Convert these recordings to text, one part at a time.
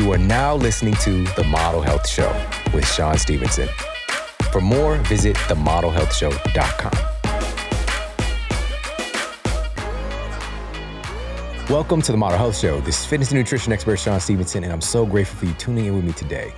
You are now listening to The Model Health Show with Shawn Stevenson. For more, visit themodelhealthshow.com. Welcome to The Model Health Show. This is fitness and nutrition expert Shawn Stevenson, and I'm so grateful for you tuning in with me today.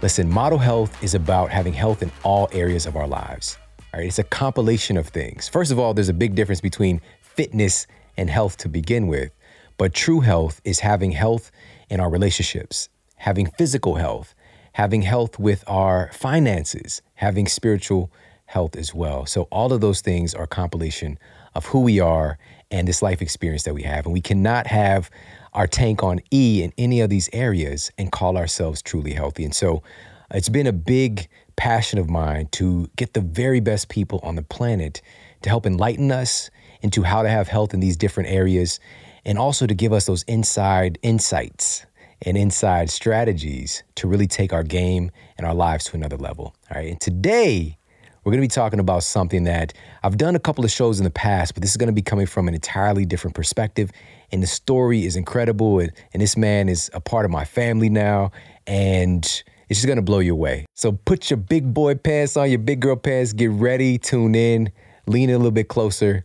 Listen, model health is about having health in all areas of our lives. All right, it's a compilation of things. First of all, there's a big difference between fitness and health to begin with. But true health is having health in our relationships, having physical health, having health with our finances, having spiritual health as well. So all of those things are a compilation of who we are and this life experience that we have. And we cannot have our tank on E in any of these areas and call ourselves truly healthy. And so it's been a big passion of mine to get the very best people on the planet to help enlighten us into how to have health in these different areas and also to give us those inside insights and inside strategies to really take our game and our lives to another level. All right. And today, we're going to be talking about something that I've done a couple of shows in the past, but this is going to be coming from an entirely different perspective. And the story is incredible. And, and this man is a part of my family now. And it's just going to blow you away. So put your big boy pants on, your big girl pants, get ready, tune in, lean in a little bit closer,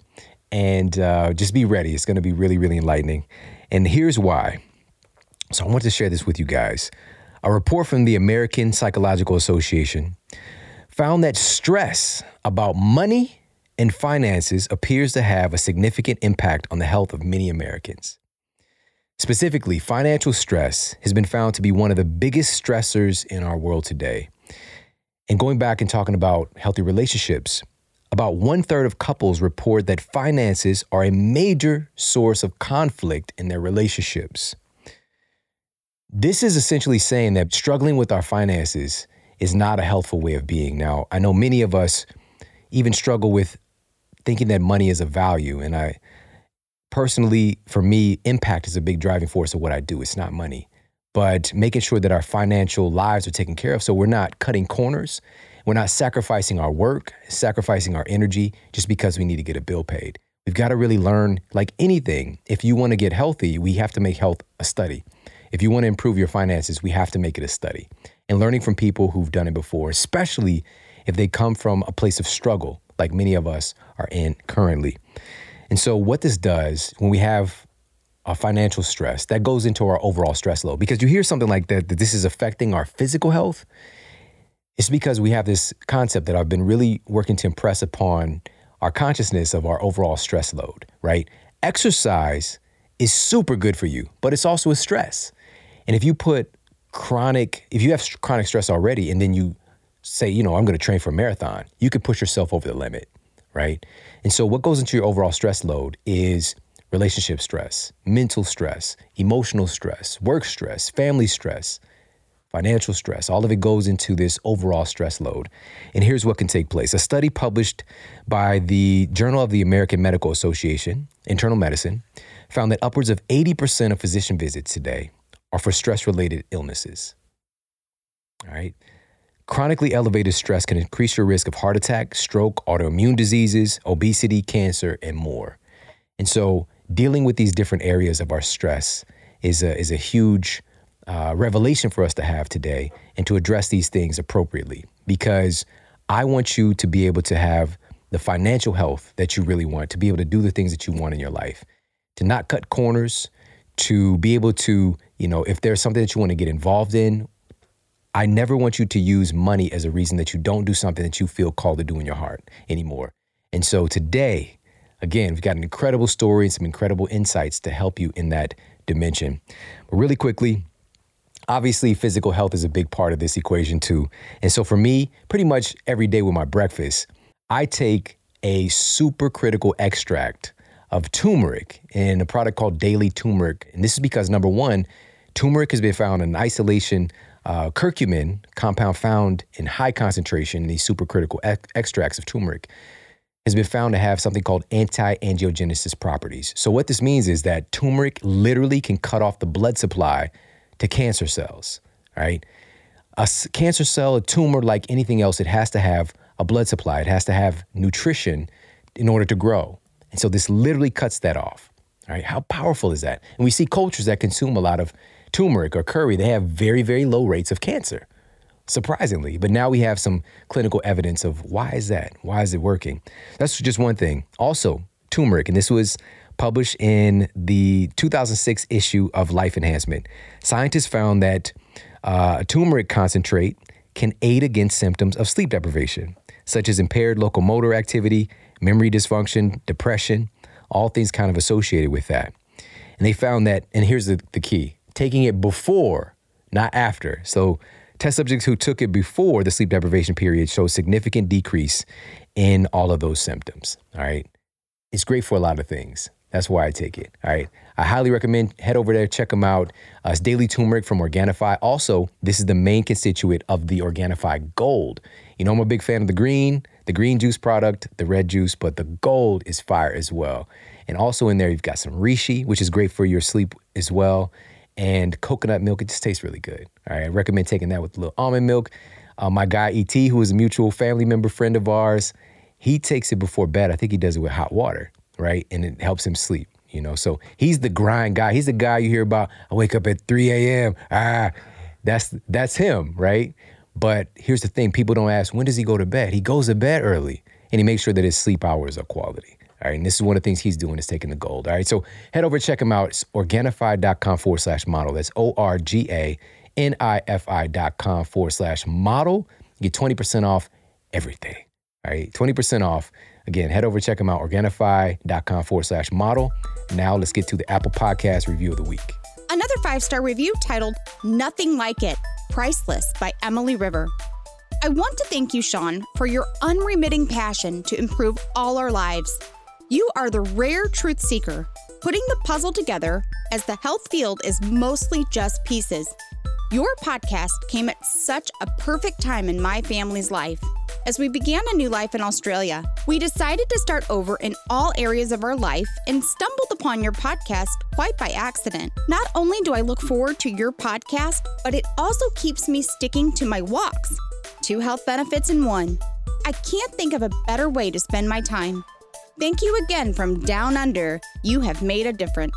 and uh, just be ready. It's going to be really, really enlightening. And here's why. So I want to share this with you guys. A report from the American Psychological Association found that stress about money and finances appears to have a significant impact on the health of many Americans. Specifically, financial stress has been found to be one of the biggest stressors in our world today. And going back and talking about healthy relationships, about one third of couples report that finances are a major source of conflict in their relationships. This is essentially saying that struggling with our finances is not a healthful way of being. Now, I know many of us even struggle with thinking that money is a value. And I personally, for me, impact is a big driving force of what I do. It's not money, but making sure that our financial lives are taken care of. So we're not cutting corners. We're not sacrificing our work, sacrificing our energy just because we need to get a bill paid. We've got to really learn, like anything, if you want to get healthy, we have to make health a study. If you want to improve your finances, we have to make it a study and learning from people who've done it before, especially if they come from a place of struggle, like many of us are in currently. And so, what this does when we have a financial stress, that goes into our overall stress load. Because you hear something like that, that this is affecting our physical health, it's because we have this concept that I've been really working to impress upon our consciousness of our overall stress load, right? Exercise is super good for you, but it's also a stress. And if you put chronic, if you have chronic stress already, and then you say, you know, I'm going to train for a marathon, you could push yourself over the limit, right? And so, what goes into your overall stress load is relationship stress, mental stress, emotional stress, work stress, family stress, financial stress. All of it goes into this overall stress load. And here's what can take place a study published by the Journal of the American Medical Association, Internal Medicine, found that upwards of 80% of physician visits today are for stress related illnesses. All right. Chronically elevated stress can increase your risk of heart attack, stroke, autoimmune diseases, obesity, cancer, and more. And so, dealing with these different areas of our stress is a, is a huge uh, revelation for us to have today and to address these things appropriately because I want you to be able to have the financial health that you really want, to be able to do the things that you want in your life, to not cut corners, to be able to, you know, if there's something that you want to get involved in, I never want you to use money as a reason that you don't do something that you feel called to do in your heart anymore. And so today, again, we've got an incredible story and some incredible insights to help you in that dimension. But really quickly, obviously physical health is a big part of this equation too. And so for me, pretty much every day with my breakfast, I take a super critical extract of turmeric in a product called Daily Turmeric. And this is because number one, turmeric has been found in isolation uh, curcumin compound found in high concentration in these supercritical ex- extracts of turmeric has been found to have something called anti-angiogenesis properties. So what this means is that turmeric literally can cut off the blood supply to cancer cells, right? A cancer cell, a tumor, like anything else, it has to have a blood supply. It has to have nutrition in order to grow. And so this literally cuts that off. Right, how powerful is that? And we see cultures that consume a lot of turmeric or curry, they have very, very low rates of cancer, surprisingly. But now we have some clinical evidence of why is that? Why is it working? That's just one thing. Also, turmeric, and this was published in the 2006 issue of Life Enhancement. Scientists found that uh, turmeric concentrate can aid against symptoms of sleep deprivation, such as impaired locomotor activity, memory dysfunction, depression, all things kind of associated with that. And they found that, and here's the, the key taking it before, not after. So, test subjects who took it before the sleep deprivation period showed significant decrease in all of those symptoms. All right. It's great for a lot of things. That's why I take it. All right. I highly recommend head over there, check them out. Uh, it's daily turmeric from Organifi. Also, this is the main constituent of the Organifi Gold. You know, I'm a big fan of the green, the green juice product, the red juice, but the gold is fire as well. And also in there, you've got some reishi, which is great for your sleep as well, and coconut milk. It just tastes really good. All right, I recommend taking that with a little almond milk. Uh, my guy ET, who is a mutual family member friend of ours, he takes it before bed. I think he does it with hot water, right? And it helps him sleep. You know, so he's the grind guy. He's the guy you hear about. I wake up at 3 a.m. Ah, that's that's him, right? But here's the thing people don't ask, when does he go to bed? He goes to bed early and he makes sure that his sleep hours are quality. All right, and this is one of the things he's doing is taking the gold. All right, so head over check him out. It's organifi.com forward slash model. That's O R G A N I F I.com forward slash model. You get 20% off everything. All right, 20% off. Again, head over check them out, organifi.com forward slash model. Now let's get to the Apple Podcast review of the week. Another five star review titled Nothing Like It Priceless by Emily River. I want to thank you, Shawn, for your unremitting passion to improve all our lives. You are the rare truth seeker, putting the puzzle together as the health field is mostly just pieces. Your podcast came at such a perfect time in my family's life. As we began a new life in Australia, we decided to start over in all areas of our life and stumbled upon your podcast quite by accident. Not only do I look forward to your podcast, but it also keeps me sticking to my walks. Two health benefits in one. I can't think of a better way to spend my time. Thank you again from down under. You have made a difference.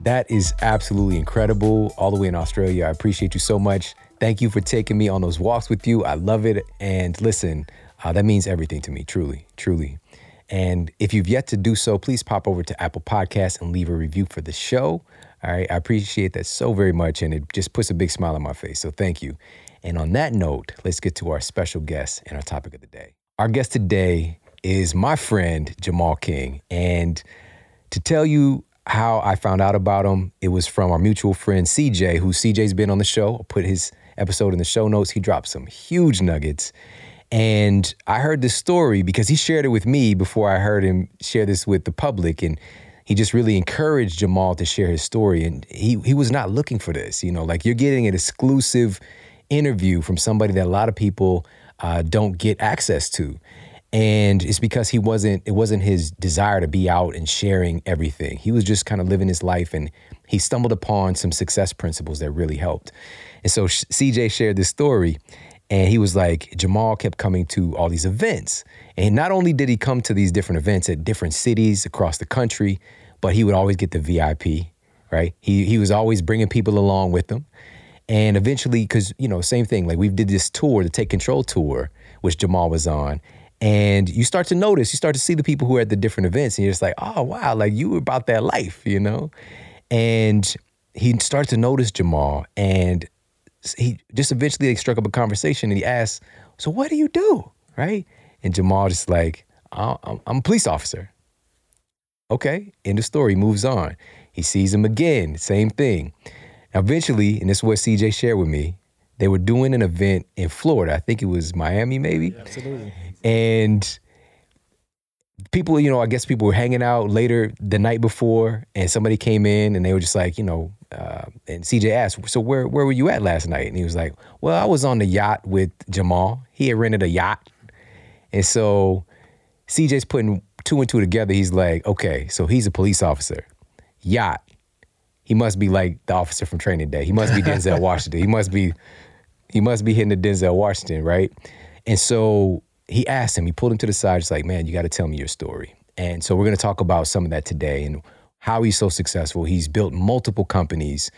That is absolutely incredible. All the way in Australia. I appreciate you so much. Thank you for taking me on those walks with you. I love it. And listen, uh, that means everything to me, truly, truly. And if you've yet to do so, please pop over to Apple Podcasts and leave a review for the show. All right, I appreciate that so very much, and it just puts a big smile on my face. So thank you. And on that note, let's get to our special guest and our topic of the day. Our guest today is my friend Jemal King. And to tell you how I found out about him, it was from our mutual friend CJ, who CJ's been on the show. I'll put his episode in the show notes. He dropped some huge nuggets. And I heard this story because he shared it with me before I heard him share this with the public. And he just really encouraged Jemal to share his story. And he, he was not looking for this. You know, like you're getting an exclusive interview from somebody that a lot of people uh, don't get access to. And it's because he wasn't, it wasn't his desire to be out and sharing everything. He was just kind of living his life and he stumbled upon some success principles that really helped. And so CJ shared this story and he was like, Jemal kept coming to all these events. And not only did he come to these different events at different cities across the country, but he would always get the VIP, right? He, he was always bringing people along with him. And eventually, because, you know, same thing, like we did this tour, the Take Control tour, which Jemal was on. And you start to notice, you start to see the people who are at the different events, and you're just like, oh, wow, like you were about that life, you know? And he starts to notice Jemal, and he just eventually like, struck up a conversation and he asked, So what do you do? Right? And Jemal just like, I'm, a police officer. Okay, end of story, moves on. He sees him again, same thing. Eventually, and this is what CJ shared with me, they were doing an event in Florida. I think it was Miami, maybe. Yeah, absolutely. And people, you know, I guess people were hanging out later the night before, and somebody came in and they were just like, you know, uh, and CJ asked, "So where where were you at last night?" And he was like, "Well, I was on the yacht with Jemal. He had rented a yacht, and so CJ's putting two and two together. He's like, okay, so he's a police officer, yacht. He must be like the officer from Training Day. He must be Denzel Washington. He must be he must be hitting the Denzel Washington, right? And so he asked him. He pulled him to the side. Just like, man, you got to tell me your story. And so we're going to talk about some of that today and how he's so successful. He's built multiple companies,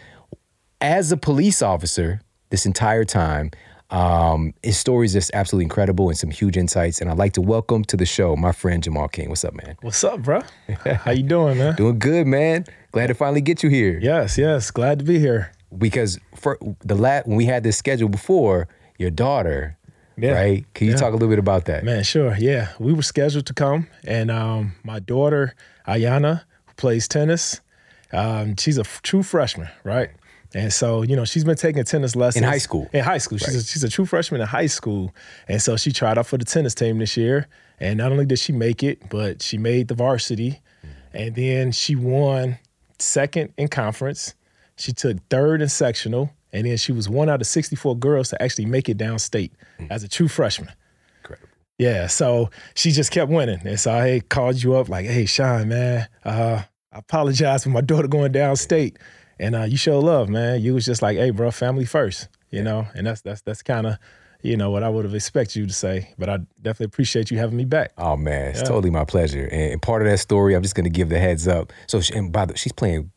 as a police officer, this entire time, um, his story is just absolutely incredible and some huge insights. And I'd like to welcome to the show my friend Jemal King. What's up, man? What's up, bro? How you doing, man? Doing good, man. Glad to finally get you here. Yes, yes. Glad to be here. Because for the lat when we had this schedule before, your daughter, Yeah. right? Can you Yeah. talk a little bit about that? Man, sure. Yeah. We were scheduled to come, and um, my daughter, Ayana, who plays tennis, um, she's a f- true freshman, right? And so, you know, she's been taking tennis lessons in high school. In high school, she's a, she's a true freshman in high school, and so she tried out for the tennis team this year. And not only did she make it, but she made the varsity, and then she won second in conference. She took third in sectional, and then she was one out of 64 girls to actually make it downstate as a true freshman. Incredible. Yeah, so she just kept winning. And so I called you up like, hey, Shawn, man, uh, I apologize for my daughter going downstate. And uh, you show love, man. You was just like, hey, bro, family first, you know? And that's that's that's kind of, you know, what I would have expected you to say. But I definitely appreciate you having me back. Oh man, it's Yeah. totally my pleasure. And, part of that story, I'm just gonna give the heads up. So, she, and by the, she's playing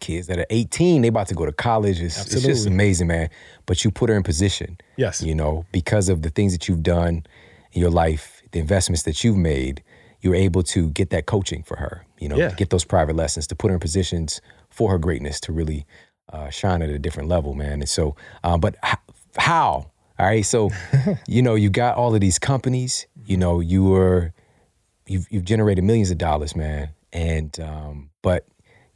kids that are 18. They about to go to college. It's, it's just amazing, man. But you put her in position. Yes. You know, because of the things that you've done in your life, the investments that you've made, you're able to get that coaching for her. You know, Yeah. get those private lessons, to put her in positions for her greatness to really uh, shine at a different level, man. And so, um, but h- how? All right. So, you know, you got all of these companies. You know, you were you've you've generated millions of dollars, man. And um, but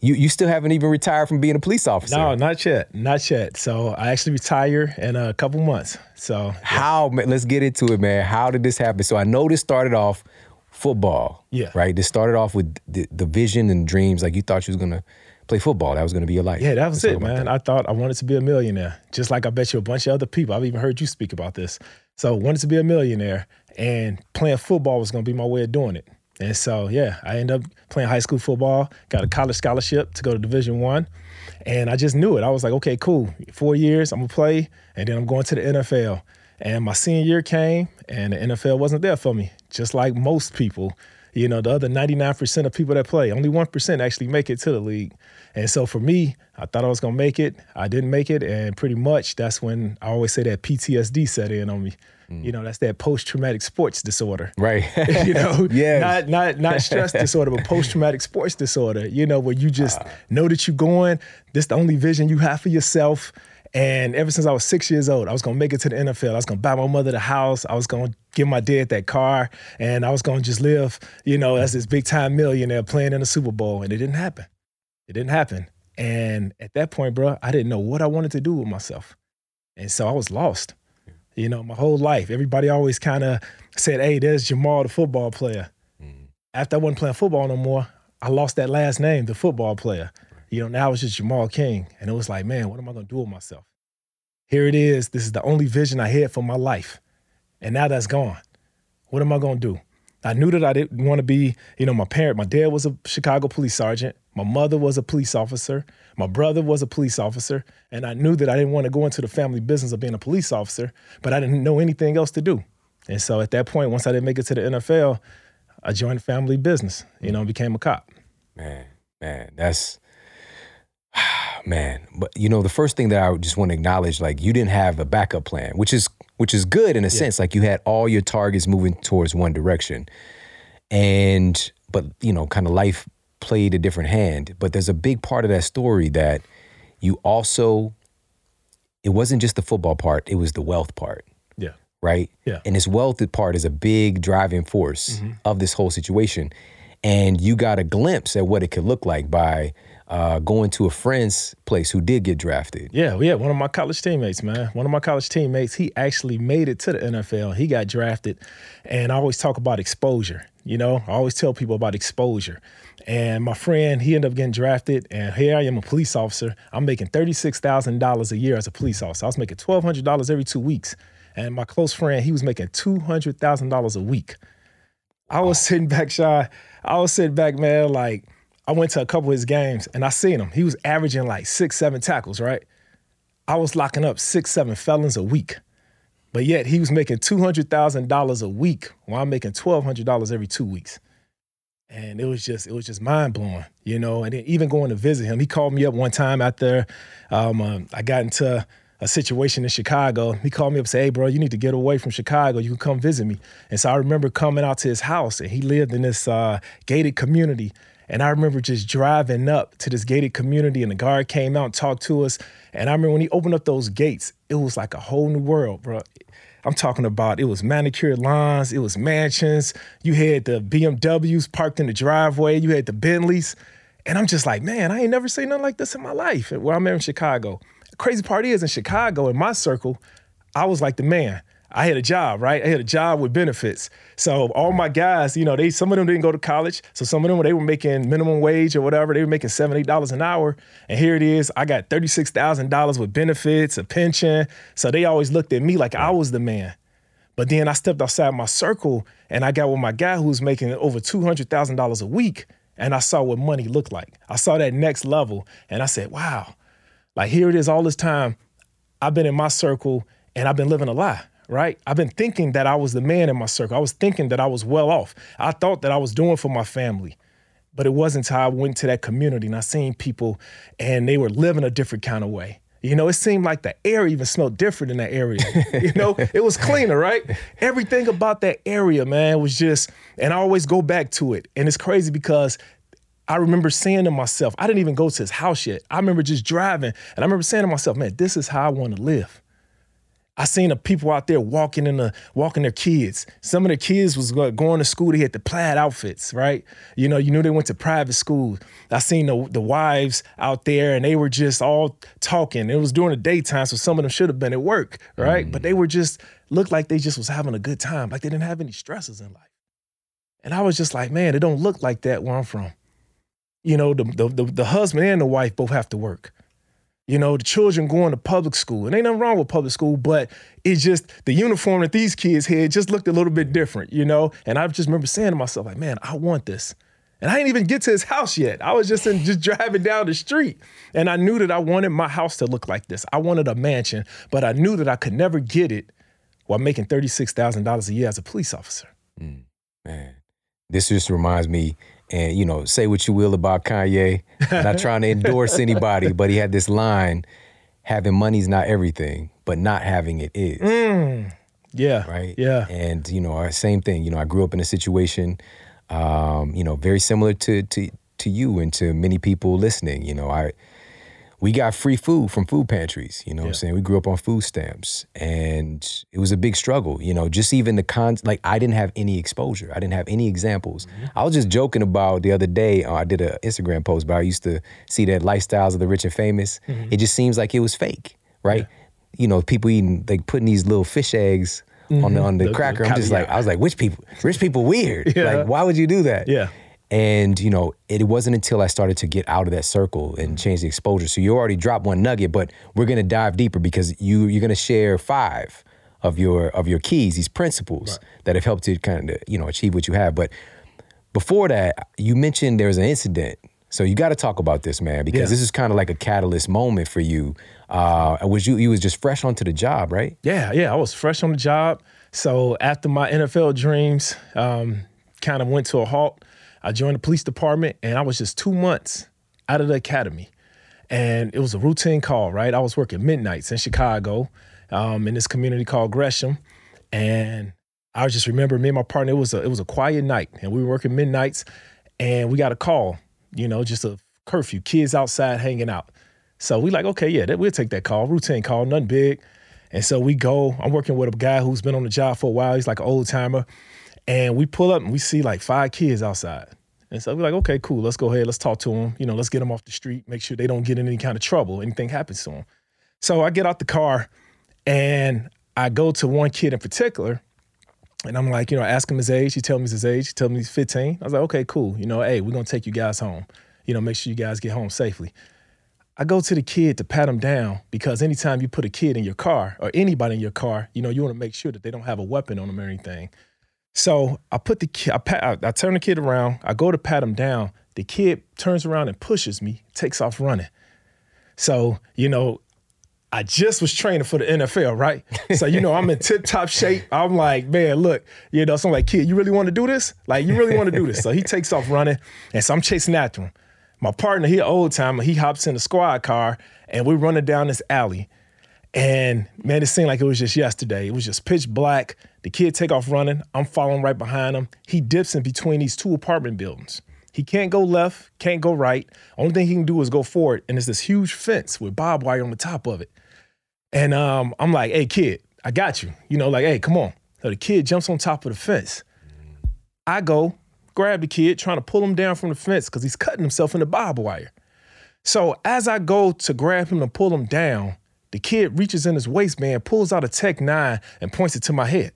you you still haven't even retired from being a police officer. No, not yet. Not yet. So I actually retire in a couple months. So How? Man, let's get into it, man. How did this happen? So I know this started off football. Yeah. Right. This started off with the, the vision and dreams. Like you thought you was gonna play football. That was gonna be your life. Yeah, that was Let's it, man. that. I thought I wanted to be a millionaire, just like I bet you a bunch of other people. I've even heard you speak about this. So wanted to be a millionaire, and playing football was going to be my way of doing it. And so, yeah, I ended up playing high school football, got a college scholarship to go to Division One, and I just knew it. I was like, okay, cool. Four years, I'm gonna play, and then I'm going to the NFL. And my senior year came, and the NFL wasn't there for me, just like most people. You know, the other 99% of people that play, only 1% actually make it to the league. And so for me, I thought I was gonna make it. I didn't make it, and pretty much that's when I always say that PTSD set in on me. Mm. You know, that's that post-traumatic sports disorder. Right. you know, Yes. not not not stress disorder, but post-traumatic sports disorder. You know, where you just ah. know that you're going. This the only vision you have for yourself. And ever since I was six years old, I was gonna make it to the NFL. I was gonna buy my mother the house. I was gonna give my dad that car, and I was gonna just live, you know, as this big time millionaire playing in the Super Bowl. And it didn't happen. It didn't happen. And at that point, bro, I didn't know what I wanted to do with myself. And so I was lost. You know, my whole life, everybody always kind of said, hey, there's Jemal, the football player. Mm. After I wasn't playing football no more, I lost that last name, the football player. You know, now it's just Jemal King. And it was like, man, what am I to do with myself? Here it is. This is the only vision I had for my life. And now that's gone. What am I to do? I knew that I didn't want to be, you know, my parent, my dad was a Chicago police sergeant. My mother was a police officer. My brother was a police officer. And I knew that I didn't want to go into the family business of being a police officer, but I didn't know anything else to do. And so at that point, once I didn't make it to the NFL, I joined family business, you know, and became a cop. Man, man, that's man. But you know, the first thing that I just want to acknowledge, like you didn't have a backup plan, which is which is good in a sense. Like you had all your targets moving towards one direction, and but you know, kind of life played a different hand. But there's a big part of that story that you also. It wasn't just the football part; it was the wealth part Yeah. right? Yeah. And this wealth part is a big driving force mm-hmm. of this whole situation. And you got a glimpse at what it could look like by uh, going to a friend's place who did get drafted. Yeah, yeah, one of my college teammates, man. One of my college teammates, he actually made it to the NFL. He got drafted. And I always talk about exposure. You know, I always tell people about exposure. And my friend, he ended up getting drafted. And here I am, a police officer. I'm making $36,000 a year as a police officer. I was making $1,200 every two weeks. And my close friend, he was making $200,000 a week. I was sitting back, shy. I was sitting back, man, like I went to a couple of his games and I seen him. He was averaging like six, seven tackles, right? I was locking up six, seven felons a week. But yet he was making $200,000 a week while I'm making $1,200 every two weeks. and it was just it was just mind blowing, you know. And then even going to visit him, he called me up one time after um, uh, I got into a situation in Chicago. He called me up and said, Hey, bro, you need to get away from Chicago. You can come visit me. And so I remember coming out to his house, and he lived in this uh, gated community. And I remember just driving up to this gated community, and the guard came out and talked to us. And I remember when he opened up those gates, it was like a whole new world, bro. I'm talking about it was manicured lawns, it was mansions. You had the BMWs parked in the driveway, you had the Bentleys. And I'm just like, man, I ain't never seen nothing like this in my life where I'm at in Chicago. The crazy part is in Chicago, in my circle, I was like the man. I had a job, right? I had a job with benefits. So all my guys, you know, they some of them didn't go to college. So some of them they were making minimum wage or whatever. They were making seven, eight dollars an hour. And here it is, I got thirty-six thousand dollars with benefits, a pension. So they always looked at me like I was the man. But then I stepped outside my circle and I got with my guy who was making over two hundred thousand dollars a week. And I saw what money looked like. I saw that next level and I said, wow, like here it is all this time. I've been in my circle and I've been living a lie right? I've been thinking that I was the man in my circle. I was thinking that I was well off. I thought that I was doing for my family. But it wasn't until I went to that community and I seen people and they were living a different kind of way. You know, it seemed like the air even smelled different in that area. you know, it was cleaner, right? Everything about that area, man, was just, and I always go back to it. And it's crazy because I remember saying to myself, I didn't even go to his house yet. I remember just driving and I remember saying to myself, man, this is how I want to live. I seen the people out there walking in the walking their kids. Some of the kids was going to school. They had the plaid outfits, right? You know, you knew they went to private school. I seen the the wives out there, and they were just all talking. It was during the daytime, so some of them should have been at work, right? Mm. But they were just looked like they just was having a good time, like they didn't have any stresses in life. And I was just like, man, it don't look like that where I'm from. You know, the the the, the husband and the wife both have to work. You know, the children going to public school. And ain't nothing wrong with public school, but it's just the uniform that these kids had just looked a little bit different, you know? And I just remember saying to myself, like, man, I want this. And I didn't even get to his house yet. I was just in, just driving down the street. And I knew that I wanted my house to look like this. I wanted a mansion, but I knew that I could never get it while making $36,000 a year as a police officer. Mm, man, this just reminds me and you know, say what you will about Kanye. not trying to endorse anybody, but he had this line: "Having money's not everything, but not having it is." Mm. Yeah. Right. Yeah. And you know, same thing. You know, I grew up in a situation, um, you know, very similar to to to you and to many people listening. You know, I we got free food from food pantries. You know yeah. what I'm saying? We grew up on food stamps and it was a big struggle. You know, just even the con, like I didn't have any exposure. I didn't have any examples. Mm-hmm. I was just joking about the other day, uh, I did an Instagram post, but I used to see that lifestyles of the rich and famous. Mm-hmm. It just seems like it was fake, right? Yeah. You know, people eating, like putting these little fish eggs mm-hmm. on the, on the, the cracker. The I'm just like, I was like, which people, rich people weird. Yeah. Like, why would you do that? Yeah. And you know, it wasn't until I started to get out of that circle and change the exposure. So you already dropped one nugget, but we're gonna dive deeper because you you're gonna share five of your of your keys, these principles right. that have helped to kind of you know achieve what you have. But before that, you mentioned there was an incident. So you got to talk about this, man, because yeah. this is kind of like a catalyst moment for you. Uh, was you you was just fresh onto the job, right? Yeah, yeah, I was fresh on the job. So after my NFL dreams um, kind of went to a halt, I joined the police department and I was just two months out of the academy. And it was a routine call, right? I was working midnights in Chicago um, in this community called Gresham. And I just remember me and my partner, it was a it was a quiet night and we were working midnights and we got a call, you know, just a curfew, kids outside hanging out. So we like, okay, yeah, that, we'll take that call, routine call, nothing big. And so we go, I'm working with a guy who's been on the job for a while. He's like an old timer. And we pull up and we see like five kids outside. And so we're like, okay, cool, let's go ahead, let's talk to them. You know, let's get them off the street, make sure they don't get in any kind of trouble, anything happens to them. So I get out the car and I go to one kid in particular. And I'm like, you know, I ask him his age. He tells me his age. He tells me he's 15. I was like, okay, cool. You know, hey, we're gonna take you guys home. You know, make sure you guys get home safely. I go to the kid to pat him down because anytime you put a kid in your car or anybody in your car, you know, you want to make sure that they don't have a weapon on them or anything. So I put the kid, I, pat, I, I turn the kid around. I go to pat him down. The kid turns around and pushes me, takes off running. So you know, I just was training for the NFL, right? So, you know, I'm in tip top shape. I'm like, man, look, you know, so I'm like, kid, you really want to do this? Like, you really want to do this? So he takes off running, and so I'm chasing after him. My partner, he old timer, he hops in the squad car, and we're running down this alley. And man, it seemed like it was just yesterday. It was just pitch black. The kid take off running. I'm following right behind him. He dips in between these two apartment buildings. He can't go left, can't go right. Only thing he can do is go forward. And there's this huge fence with barbed wire on the top of it. And um, I'm like, hey, kid, I got you. You know, like, hey, come on. So the kid jumps on top of the fence. I go, grab the kid, trying to pull him down from the fence because he's cutting himself in the barbed wire. So as I go to grab him to pull him down, the kid reaches in his waistband, pulls out a Tech 9, and points it to my head.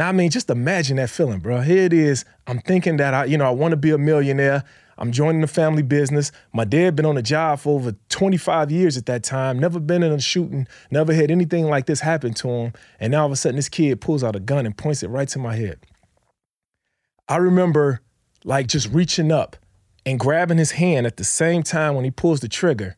Now, I mean, just imagine that feeling, bro. Here it is. I'm thinking that I, you know, I want to be a millionaire. I'm joining the family business. My dad been on the job for over 25 years at that time. Never been in a shooting. Never had anything like this happen to him. And now all of a sudden, this kid pulls out a gun and points it right to my head. I remember like just reaching up and grabbing his hand at the same time when he pulls the trigger.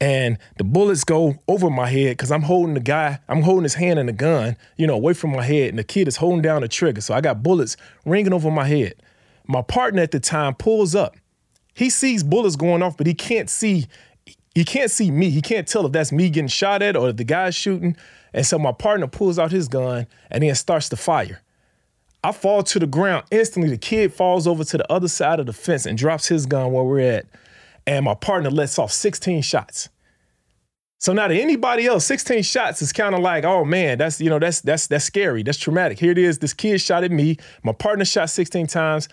And the bullets go over my head because I'm holding the guy, I'm holding his hand in the gun, you know, away from my head. And the kid is holding down the trigger. So I got bullets ringing over my head. My partner at the time pulls up he sees bullets going off, but he can't see he can't see me. He can't tell if that's me getting shot at or if the guy's shooting. And so my partner pulls out his gun and then starts to fire. I fall to the ground instantly. The kid falls over to the other side of the fence and drops his gun where we're at. And my partner lets off 16 shots. So now to anybody else, 16 shots is kind of like, oh man, that's you know, that's that's that's scary. That's traumatic. Here it is. This kid shot at me. My partner shot 16 times.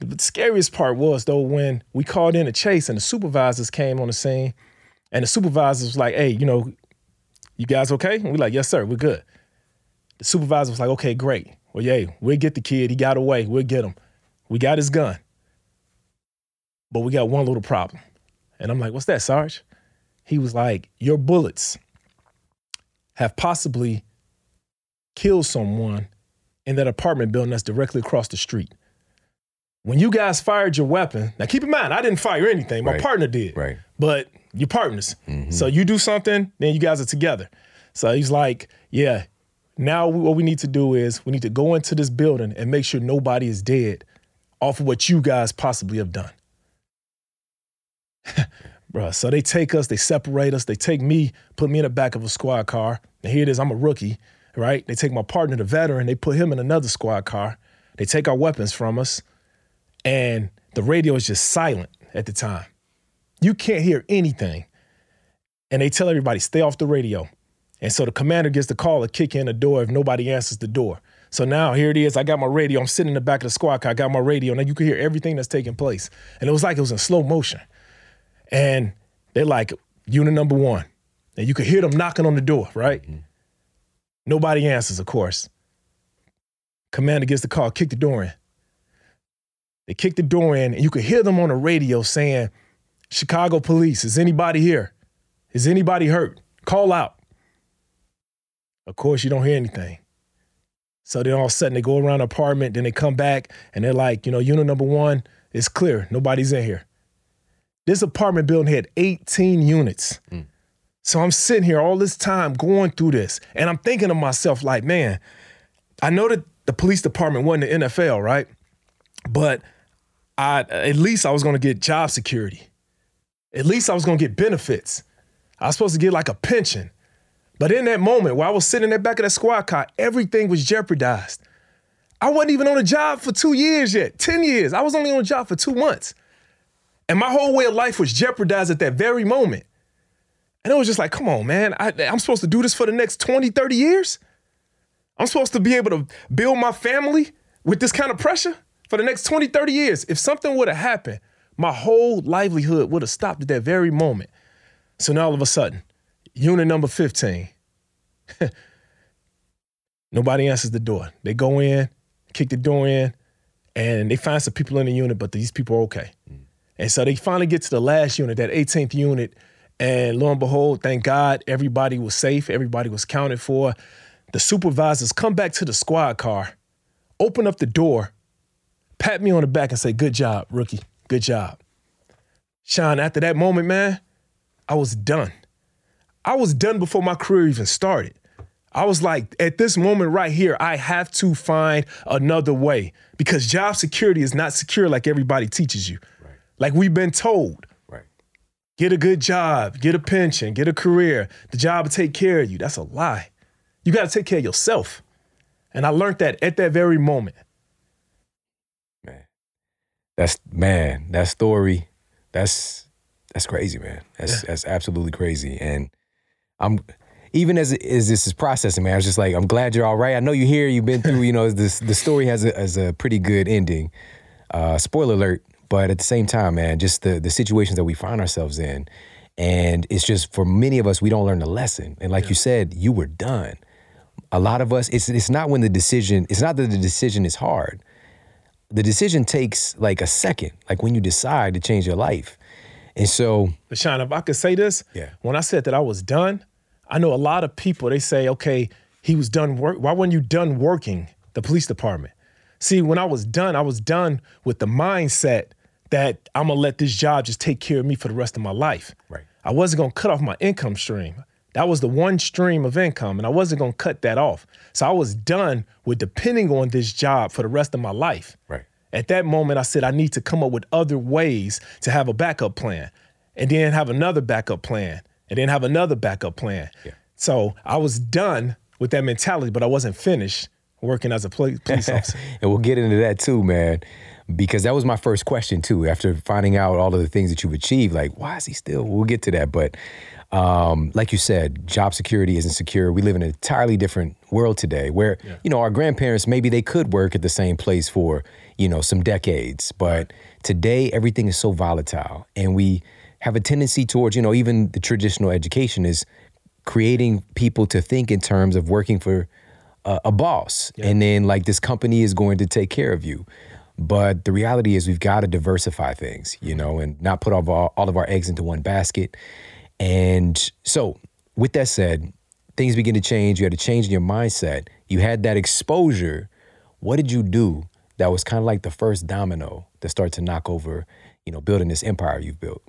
The scariest part was though when we called in a chase and the supervisors came on the scene, and the supervisors was like, "Hey, you know, you guys okay?" And we like, "Yes, sir, we're good." The supervisor was like, "Okay, great. Well, yeah, we'll get the kid. He got away. We'll get him. We got his gun, but we got one little problem." And I'm like, "What's that, Sarge?" He was like, "Your bullets have possibly killed someone in that apartment building that's directly across the street." when you guys fired your weapon, now keep in mind, I didn't fire anything. My Right. partner did. Right. But you're partners. Mm-hmm. So you do something, then you guys are together. So he's like, yeah, now what we need to do is we need to go into this building and make sure nobody is dead off of what you guys possibly have done. Bruh, so they take us, they separate us, they take me, put me in the back of a squad car. And here it is, I'm a rookie, right? They take my partner, the veteran, they put him in another squad car. They take our weapons from us and the radio is just silent at the time. You can't hear anything. And they tell everybody, stay off the radio. And so the commander gets the call to kick in the door if nobody answers the door. So now here it is. I got my radio. I'm sitting in the back of the squad car. I got my radio. Now you can hear everything that's taking place. And it was like it was in slow motion. And they're like, unit number one. And you could hear them knocking on the door, right? Mm-hmm. Nobody answers, of course. Commander gets the call, kick the door in. They kick the door in, and you could hear them on the radio saying, Chicago police, is anybody here? Is anybody hurt? Call out. Of course, you don't hear anything. So then all of a sudden they go around the apartment, then they come back and they're like, you know, unit number one is clear. Nobody's in here. This apartment building had 18 units. Mm. So I'm sitting here all this time going through this, and I'm thinking to myself, like, man, I know that the police department wasn't the NFL, right? But I at least I was gonna get job security. At least I was gonna get benefits. I was supposed to get like a pension. But in that moment where I was sitting in the back of that squad car, everything was jeopardized. I wasn't even on a job for two years yet, 10 years. I was only on a job for two months. And my whole way of life was jeopardized at that very moment. And it was just like, come on, man. I, I'm supposed to do this for the next 20, 30 years? I'm supposed to be able to build my family with this kind of pressure for the next 20, 30 years. If something would have happened, my whole livelihood would have stopped at that very moment. So now all of a sudden, unit number 15, nobody answers the door. They go in, kick the door in, and they find some people in the unit, but these people are okay. And so they finally get to the last unit, that 18th unit, and lo and behold, thank God, everybody was safe, everybody was counted for. The supervisors come back to the squad car, open up the door, pat me on the back and say, Good job, rookie. Good job. Shawn, after that moment, man, I was done. I was done before my career even started. I was like, at this moment right here, I have to find another way because job security is not secure like everybody teaches you. Like we've been told. Right. Get a good job, get a pension, get a career. The job will take care of you. That's a lie. You got to take care of yourself. And I learned that at that very moment. Man. That's man, that story, that's that's crazy, man. That's yeah. that's absolutely crazy. And I'm even as as this is processing, man, I was just like, I'm glad you're all right. I know you're here. You've been through. You know, this the story has a has a pretty good ending. Uh, spoiler alert. But at the same time, man, just the the situations that we find ourselves in, and it's just for many of us, we don't learn the lesson. And like yeah. you said, you were done. A lot of us, it's it's not when the decision. It's not that the decision is hard. The decision takes like a second, like when you decide to change your life. And so, Shawn, if I could say this, yeah. when I said that I was done, I know a lot of people, they say, okay, he was done work. Why weren't you done working the police department? See, when I was done, I was done with the mindset that I'm gonna let this job just take care of me for the rest of my life. Right. I wasn't gonna cut off my income stream. That was the one stream of income, and I wasn't gonna cut that off. So I was done with depending on this job for the rest of my life. Right. At that moment, I said I need to come up with other ways to have a backup plan, and then have another backup plan, and then have another backup plan. Yeah. So I was done with that mentality, but I wasn't finished working as a police officer. and we'll get into that too, man, because that was my first question too. After finding out all of the things that you've achieved, like why is he still? We'll get to that, but um, like you said, job security isn't secure. We live in an entirely different world today, where yeah. you know our grandparents maybe they could work at the same place for you know some decades, but today everything is so volatile, and we have a tendency towards, you know, even the traditional education is creating people to think in terms of working for a, a boss. Yeah. And then, like, this company is going to take care of you. But the reality is, we've got to diversify things, you know, and not put all of our, all of our eggs into one basket. And so, with that said, things begin to change. You had to change in your mindset. You had that exposure. What did you do that was kind of like the first domino that started to knock over, you know, building this empire you've built?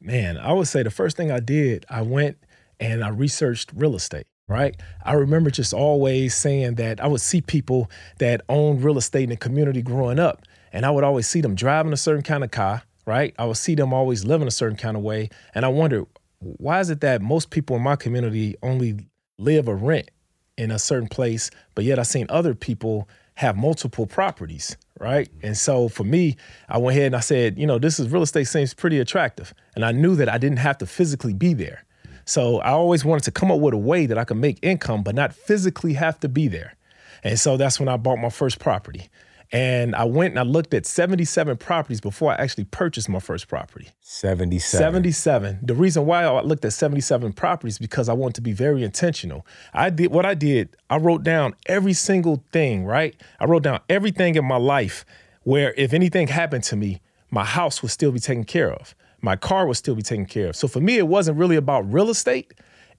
Man, I would say the first thing I did, I went and I researched real estate right? I remember just always saying that I would see people that owned real estate in the community growing up, and I would always see them driving a certain kind of car, right? I would see them always living a certain kind of way, and I wonder why is it that most people in my community only live or rent in a certain place, but yet I've seen other people have multiple properties, right? And so for me, I went ahead and I said, you know, this is real estate seems pretty attractive. And I knew that I didn't have to physically be there. So I always wanted to come up with a way that I could make income, but not physically have to be there. And so that's when I bought my first property. And I went and I looked at 77 properties before I actually purchased my first property. 77. 77. The reason why I looked at 77 properties because I wanted to be very intentional. I did what I did, I wrote down every single thing, right? I wrote down everything in my life where if anything happened to me, my house would still be taken care of. My car would still be taken care of. So for me, it wasn't really about real estate,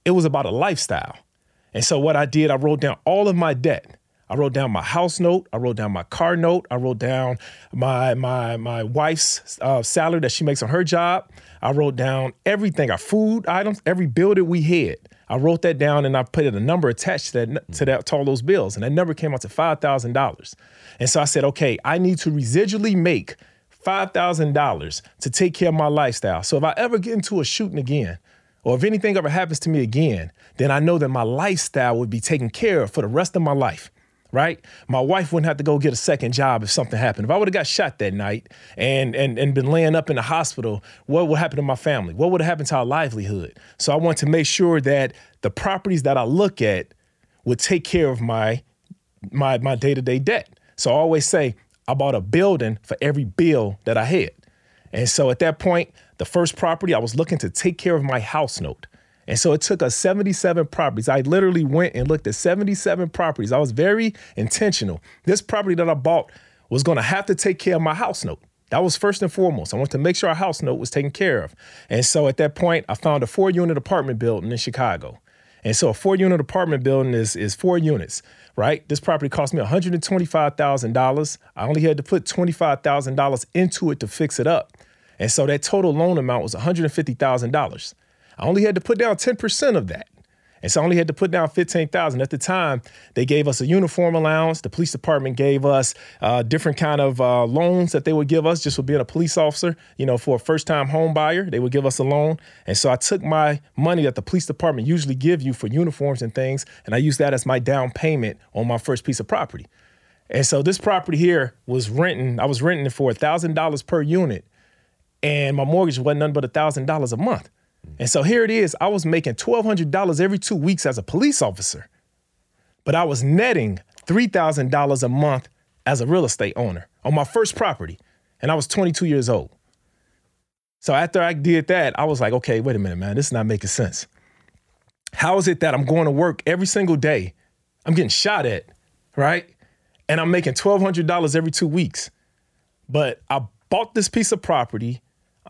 it was about a lifestyle. And so what I did, I wrote down all of my debt. I wrote down my house note. I wrote down my car note. I wrote down my my my wife's uh, salary that she makes on her job. I wrote down everything, our food items, every bill that we had. I wrote that down and I put in a number attached to that to that to all those bills, and that number came out to five thousand dollars. And so I said, okay, I need to residually make five thousand dollars to take care of my lifestyle. So if I ever get into a shooting again, or if anything ever happens to me again, then I know that my lifestyle would be taken care of for the rest of my life right? My wife wouldn't have to go get a second job if something happened. If I would have got shot that night and and and been laying up in the hospital, what would happen to my family? What would have happened to our livelihood? So I want to make sure that the properties that I look at would take care of my my my day-to-day debt. So I always say I bought a building for every bill that I had. And so at that point, the first property I was looking to take care of my house note. And so it took us 77 properties. I literally went and looked at 77 properties. I was very intentional. This property that I bought was going to have to take care of my house note. That was first and foremost. I wanted to make sure our house note was taken care of. And so at that point, I found a four unit apartment building in Chicago. And so a four unit apartment building is, is four units, right? This property cost me $125,000. I only had to put $25,000 into it to fix it up. And so that total loan amount was $150,000. I only had to put down 10% of that. And so I only had to put down 15,000. At the time, they gave us a uniform allowance. The police department gave us uh, different kind of uh, loans that they would give us just for being a police officer. You know, for a first-time home buyer, they would give us a loan. And so I took my money that the police department usually give you for uniforms and things, and I used that as my down payment on my first piece of property. And so this property here was renting. I was renting it for $1,000 per unit, and my mortgage wasn't nothing but $1,000 a month. And so here it is. I was making $1,200 every two weeks as a police officer, but I was netting $3,000 a month as a real estate owner on my first property. And I was 22 years old. So after I did that, I was like, okay, wait a minute, man, this is not making sense. How is it that I'm going to work every single day? I'm getting shot at, right? And I'm making $1,200 every two weeks. But I bought this piece of property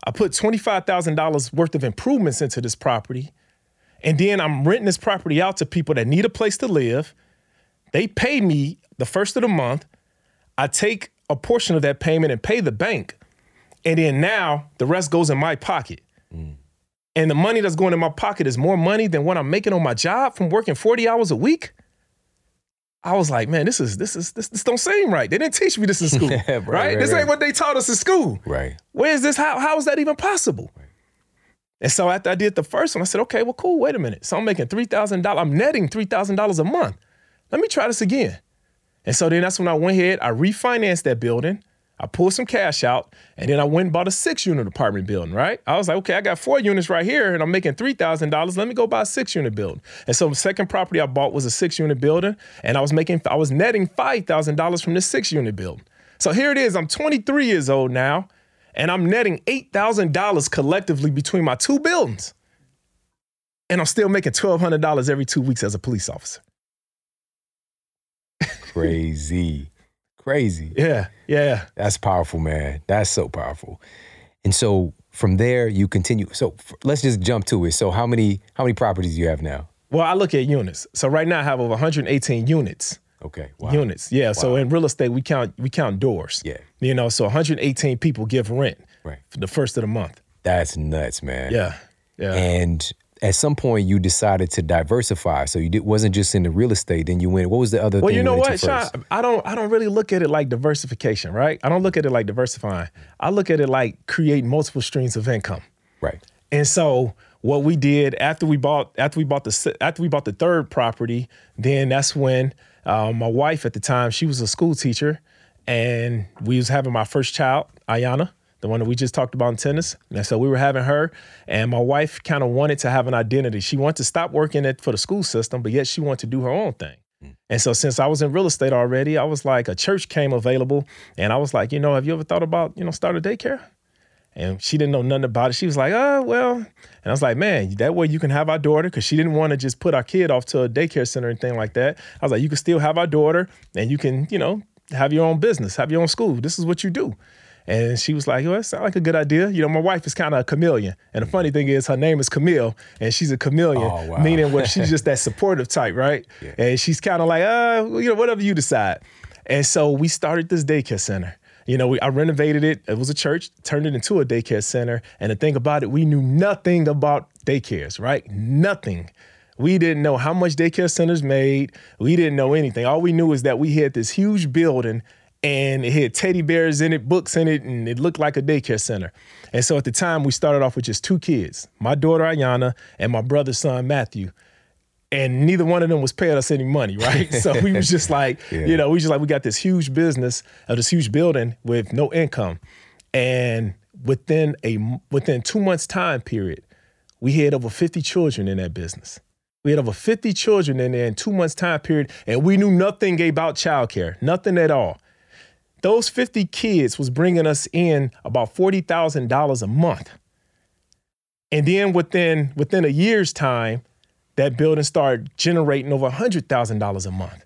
I put $25,000 worth of improvements into this property. And then I'm renting this property out to people that need a place to live. They pay me the first of the month. I take a portion of that payment and pay the bank. And then now the rest goes in my pocket. Mm. And the money that's going in my pocket is more money than what I'm making on my job from working 40 hours a week. I was like, man, this is this is this, this don't seem right. They didn't teach me this in school, yeah, right, right, right, This ain't what they taught us in school. Right. Where is this? How how is that even possible? Right. And so after I did the first one, I said, okay, well, cool. Wait a minute. So I'm making three thousand dollars. I'm netting three thousand dollars a month. Let me try this again. And so then that's when I went ahead. I refinanced that building. I pulled some cash out, and then I went and bought a six unit apartment building, right? I was like, okay, I got four units right here, and I'm making $3,000. Let me go buy a six unit building. And so the second property I bought was a six unit building, and I was making, I was netting $5,000 from this six unit building. So here it is, I'm 23 years old now, and I'm netting $8,000 collectively between my two buildings. And I'm still making $1,200 every two weeks as a police officer. Crazy. Crazy. Yeah, yeah. That's powerful, man. That's so powerful. And so from there, you continue. So f- let's just jump to it. So how many how many properties do you have now? Well, I look at units. So right now I have over 118 units. Okay. Wow. Units. Yeah. Wow. So in real estate, we count we count doors. Yeah. You know, so 118 people give rent right. for the first of the month. That's nuts, man. Yeah. Yeah. And at some point you decided to diversify. So you did, wasn't just in the real estate. Then you went. What was the other? Well, thing you know you what, Shawn? I don't. I don't really look at it like diversification, right? I don't look at it like diversifying. I look at it like creating multiple streams of income. Right. And so what we did after we bought after we bought the after we bought the third property, then that's when uh, my wife at the time she was a school teacher, and we was having my first child, Ayana the one that we just talked about in tennis. And so we were having her, and my wife kind of wanted to have an identity. She wanted to stop working at, for the school system, but yet she wanted to do her own thing. Mm. And so since I was in real estate already, I was like, a church came available, and I was like, you know, have you ever thought about, you know, start a daycare? And she didn't know nothing about it. She was like, oh, well. And I was like, man, that way you can have our daughter, because she didn't want to just put our kid off to a daycare center and thing like that. I was like, you can still have our daughter, and you can, you know, have your own business, have your own school. This is what you do. And she was like, "Well, that sounds like a good idea." You know, my wife is kind of a chameleon, and the funny thing is, her name is Camille, and she's a chameleon, oh, wow. meaning what she's just that supportive type, right? Yeah. And she's kind of like, "Uh, you know, whatever you decide." And so we started this daycare center. You know, we, I renovated it. It was a church, turned it into a daycare center. And the thing about it, we knew nothing about daycares, right? Nothing. We didn't know how much daycare centers made. We didn't know anything. All we knew is that we had this huge building and it had teddy bears in it, books in it, and it looked like a daycare center. And so at the time, we started off with just two kids my daughter, Ayana, and my brother's son, Matthew. And neither one of them was paying us any money, right? so we was just like, yeah. you know, we just like, we got this huge business, of this huge building with no income. And within a within two months time period, we had over 50 children in that business. We had over 50 children in there in two months time period, and we knew nothing about childcare, nothing at all those 50 kids was bringing us in about $40,000 a month. And then within within a year's time, that building started generating over $100,000 a month.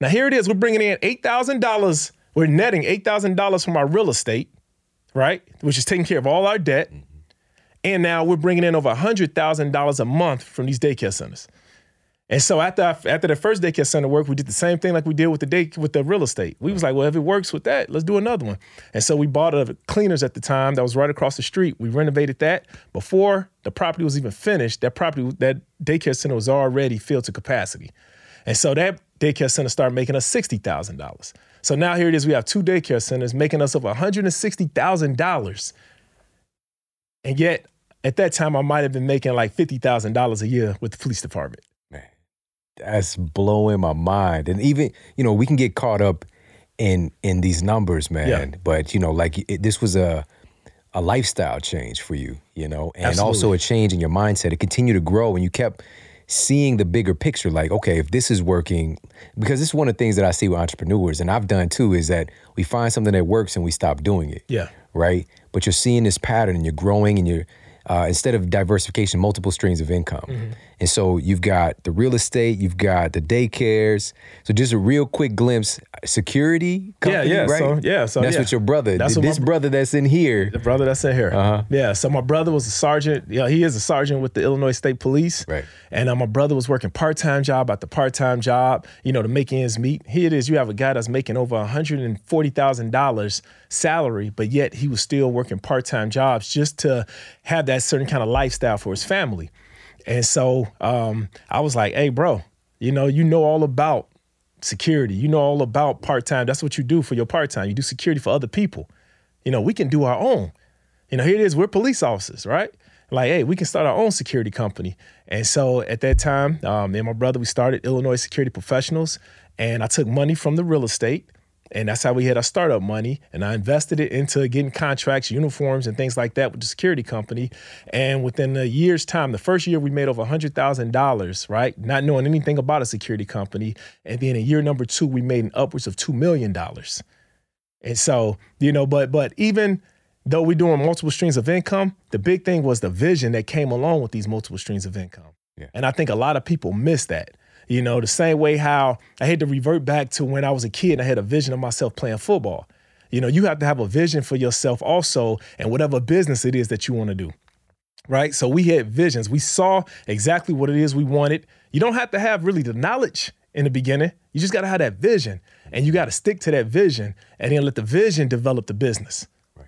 Now here it is, we're bringing in $8,000, we're netting $8,000 from our real estate, right? Which is taking care of all our debt. Mm-hmm. And now we're bringing in over $100,000 a month from these daycare centers. And so after I, after the first daycare center work, we did the same thing like we did with the day with the real estate. We was like, well, if it works with that, let's do another one. And so we bought a cleaners at the time that was right across the street. We renovated that before the property was even finished. That property that daycare center was already filled to capacity. And so that daycare center started making us sixty thousand dollars. So now here it is. We have two daycare centers making us over one hundred and sixty thousand dollars. And yet, at that time, I might have been making like fifty thousand dollars a year with the police department that's blowing my mind. And even you know we can get caught up in in these numbers, man. Yeah. But you know, like it, this was a a lifestyle change for you, you know, and Absolutely. also a change in your mindset. It continued to grow, and you kept seeing the bigger picture. Like, okay, if this is working, because this is one of the things that I see with entrepreneurs, and I've done too, is that we find something that works and we stop doing it. Yeah. Right. But you're seeing this pattern, and you're growing, and you're uh, instead of diversification, multiple streams of income. Mm-hmm. And so you've got the real estate, you've got the daycares. So just a real quick glimpse, security company, yeah, yeah, right? So, yeah, so that's yeah. what your brother. That's this brother that's in here. The brother that's in here. Uh-huh. Yeah. So my brother was a sergeant. Yeah, he is a sergeant with the Illinois State Police. Right. And uh, my brother was working part time job at the part time job. You know, to make ends meet. Here it is. You have a guy that's making over one hundred and forty thousand dollars salary, but yet he was still working part time jobs just to have that certain kind of lifestyle for his family. And so um, I was like, hey, bro, you know, you know all about security. You know all about part time. That's what you do for your part time. You do security for other people. You know, we can do our own. You know, here it is. We're police officers, right? Like, hey, we can start our own security company. And so at that time, um, me and my brother, we started Illinois Security Professionals. And I took money from the real estate and that's how we had our startup money. And I invested it into getting contracts, uniforms, and things like that with the security company. And within a year's time, the first year we made over $100,000, right? Not knowing anything about a security company. And then in year number two, we made an upwards of $2 million. And so, you know, but but even though we're doing multiple streams of income, the big thing was the vision that came along with these multiple streams of income. Yeah. And I think a lot of people miss that. You know, the same way how I had to revert back to when I was a kid and I had a vision of myself playing football. You know, you have to have a vision for yourself also and whatever business it is that you want to do. Right? So we had visions. We saw exactly what it is we wanted. You don't have to have really the knowledge in the beginning. You just got to have that vision and you got to stick to that vision and then let the vision develop the business. Right.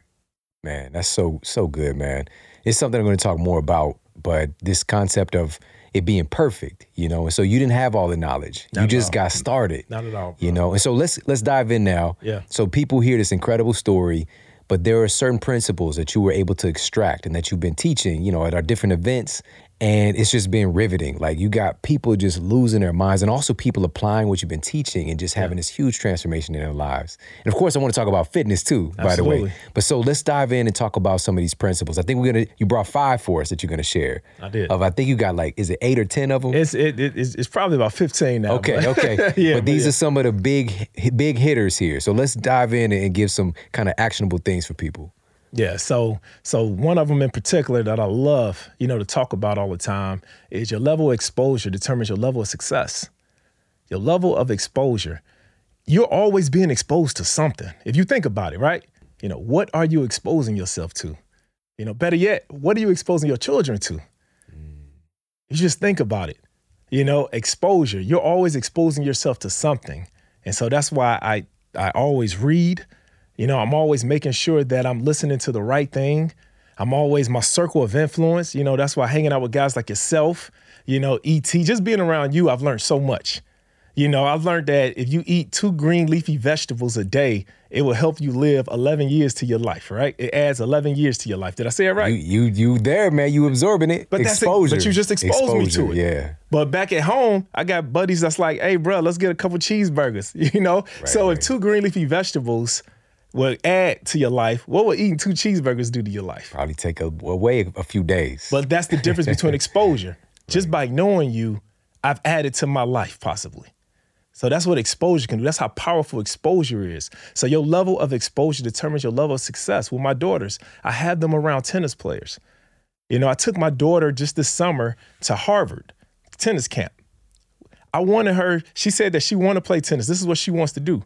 Man, that's so so good, man. It's something I'm going to talk more about, but this concept of it being perfect, you know. And so you didn't have all the knowledge. Not you just got started. Not at all. Bro. You know. And so let's let's dive in now. Yeah. So people hear this incredible story, but there are certain principles that you were able to extract and that you've been teaching, you know, at our different events and it's just been riveting. Like you got people just losing their minds, and also people applying what you've been teaching and just having this huge transformation in their lives. And of course, I want to talk about fitness too, Absolutely. by the way. But so let's dive in and talk about some of these principles. I think we're gonna. You brought five for us that you're gonna share. I did. Of I think you got like, is it eight or ten of them? It's it, it it's, it's, probably about fifteen now. Okay, but. okay. yeah, but these yeah. are some of the big big hitters here. So let's dive in and give some kind of actionable things for people. Yeah, so so one of them in particular that I love, you know, to talk about all the time is your level of exposure determines your level of success. Your level of exposure. You're always being exposed to something. If you think about it, right? You know, what are you exposing yourself to? You know, better yet, what are you exposing your children to? You just think about it. You know, exposure. You're always exposing yourself to something. And so that's why I I always read. You know, I'm always making sure that I'm listening to the right thing. I'm always my circle of influence. You know, that's why hanging out with guys like yourself, you know, ET, just being around you, I've learned so much. You know, I've learned that if you eat two green leafy vegetables a day, it will help you live 11 years to your life, right? It adds 11 years to your life. Did I say it right? You you, you there, man. You absorbing it. But exposure. That's but you just exposed exposure, me to it. Yeah. But back at home, I got buddies that's like, hey, bro, let's get a couple cheeseburgers, you know? Right, so right. if two green leafy vegetables – will add to your life, what will eating two cheeseburgers do to your life? Probably take a, away a few days. But that's the difference between exposure. Just by knowing you, I've added to my life possibly. So that's what exposure can do. That's how powerful exposure is. So your level of exposure determines your level of success. With my daughters, I have them around tennis players. You know, I took my daughter just this summer to Harvard tennis camp. I wanted her, she said that she wanted to play tennis. This is what she wants to do.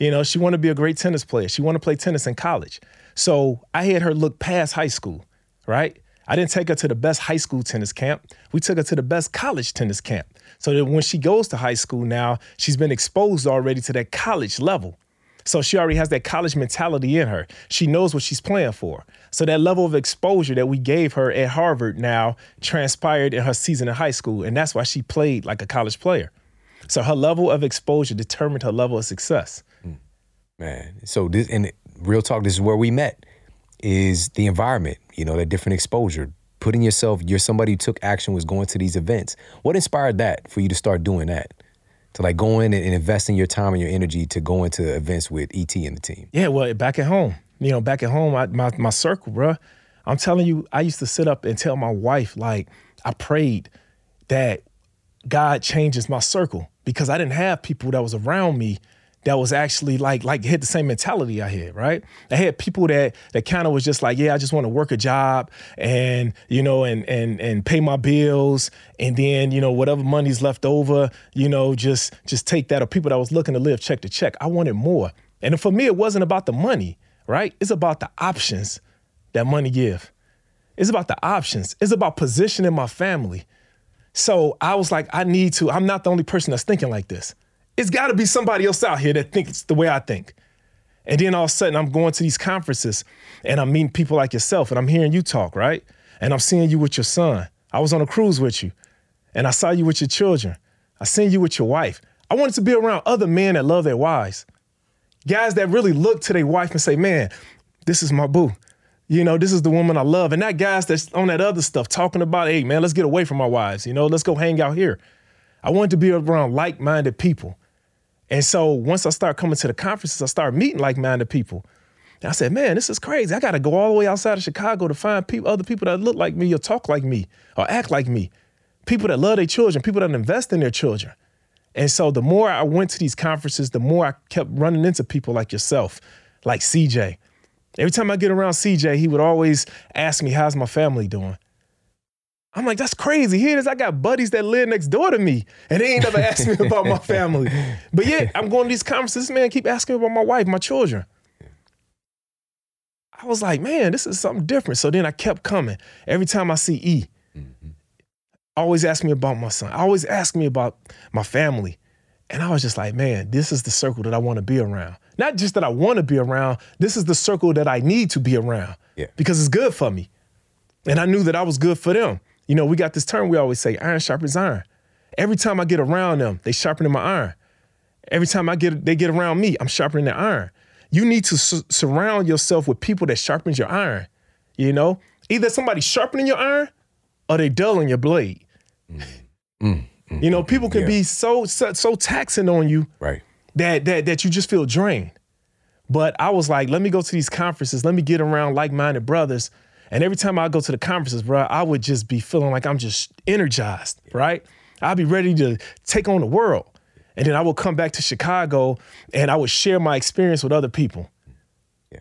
You know, she wanted to be a great tennis player. She wanted to play tennis in college. So I had her look past high school, right? I didn't take her to the best high school tennis camp. We took her to the best college tennis camp. So that when she goes to high school now, she's been exposed already to that college level. So she already has that college mentality in her. She knows what she's playing for. So that level of exposure that we gave her at Harvard now transpired in her season in high school. And that's why she played like a college player. So her level of exposure determined her level of success. Man, so this and real talk, this is where we met. Is the environment, you know, that different exposure, putting yourself, you're somebody who took action, was going to these events. What inspired that for you to start doing that? To like go in and investing your time and your energy to go into events with ET and the team? Yeah, well, back at home, you know, back at home, I, my my circle, bro. I'm telling you, I used to sit up and tell my wife, like, I prayed that God changes my circle because I didn't have people that was around me that was actually like like had the same mentality I had, right? I had people that that kind of was just like, yeah, I just want to work a job and you know and and and pay my bills and then you know whatever money's left over, you know, just just take that. Or people that was looking to live check to check. I wanted more, and for me, it wasn't about the money, right? It's about the options that money give. It's about the options. It's about positioning my family. So I was like, I need to. I'm not the only person that's thinking like this. It's got to be somebody else out here that thinks the way I think. And then all of a sudden, I'm going to these conferences and I'm meeting people like yourself and I'm hearing you talk, right? And I'm seeing you with your son. I was on a cruise with you and I saw you with your children. I seen you with your wife. I wanted to be around other men that love their wives, guys that really look to their wife and say, man, this is my boo. You know, this is the woman I love. And that guys that's on that other stuff talking about, hey, man, let's get away from our wives. You know, let's go hang out here. I wanted to be around like minded people. And so once I start coming to the conferences, I start meeting like-minded people. And I said, man, this is crazy. I got to go all the way outside of Chicago to find people, other people that look like me or talk like me or act like me. People that love their children, people that invest in their children. And so the more I went to these conferences, the more I kept running into people like yourself, like CJ. Every time I get around CJ, he would always ask me, how's my family doing? I'm like, that's crazy. Here it is. I got buddies that live next door to me, and they ain't never asked me about my family. But yet, I'm going to these conferences, This man, keep asking about my wife, my children. I was like, man, this is something different. So then I kept coming. Every time I see E, mm-hmm. always ask me about my son. Always ask me about my family. And I was just like, man, this is the circle that I want to be around. Not just that I want to be around, this is the circle that I need to be around. Yeah. Because it's good for me. And I knew that I was good for them. You know, we got this term we always say, iron sharpens iron. Every time I get around them, they sharpening my iron. Every time I get they get around me, I'm sharpening their iron. You need to su- surround yourself with people that sharpens your iron. You know, either somebody sharpening your iron or they dulling your blade. Mm, mm, mm, you know, people can yeah. be so, so so taxing on you, right? That that that you just feel drained. But I was like, let me go to these conferences. Let me get around like-minded brothers and every time I go to the conferences, bro, I would just be feeling like I'm just energized, right? I'd be ready to take on the world. And then I would come back to Chicago and I would share my experience with other people. Yeah.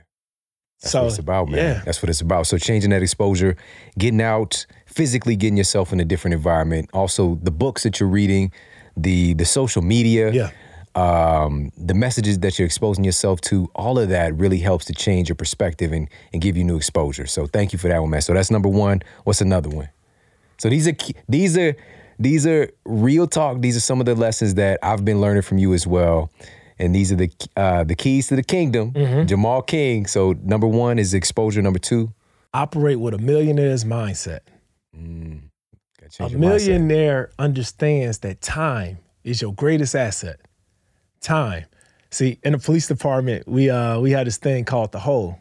That's so, what it's about, man. Yeah. That's what it's about. So changing that exposure, getting out, physically getting yourself in a different environment. Also the books that you're reading, the the social media. Yeah um, the messages that you're exposing yourself to, all of that really helps to change your perspective and, and give you new exposure. So thank you for that one, man. So that's number one. What's another one? So these are these are these are real talk. These are some of the lessons that I've been learning from you as well. And these are the uh, the keys to the kingdom, mm-hmm. Jemal King. So number one is exposure. Number two, operate with a millionaire's mindset. Mm, a millionaire mindset. understands that time is your greatest asset time. See, in the police department, we uh we had this thing called the hole,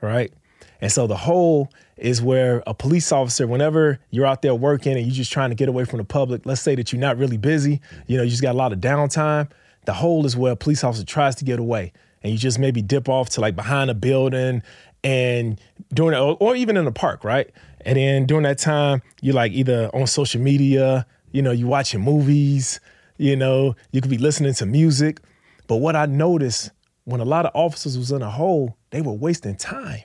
right? And so the hole is where a police officer, whenever you're out there working and you're just trying to get away from the public, let's say that you're not really busy, you know, you just got a lot of downtime. The hole is where a police officer tries to get away. And you just maybe dip off to like behind a building and during or, or even in the park, right? And then during that time, you're like either on social media, you know, you're watching movies, you know, you could be listening to music. But what I noticed when a lot of officers was in a hole, they were wasting time.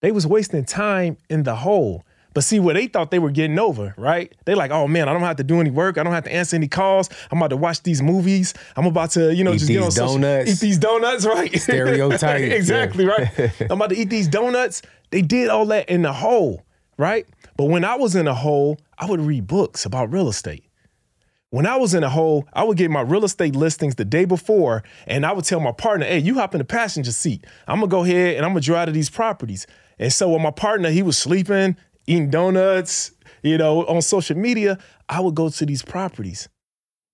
They was wasting time in the hole. But see what they thought they were getting over, right? They like, oh man, I don't have to do any work. I don't have to answer any calls. I'm about to watch these movies. I'm about to, you know, eat just get on donuts. Social, eat these donuts, right? Stereotype. exactly, right. I'm about to eat these donuts. They did all that in the hole, right? But when I was in a hole, I would read books about real estate. When I was in a hole, I would get my real estate listings the day before, and I would tell my partner, hey, you hop in the passenger seat. I'm gonna go ahead and I'm gonna drive to these properties. And so with my partner, he was sleeping, eating donuts, you know, on social media, I would go to these properties.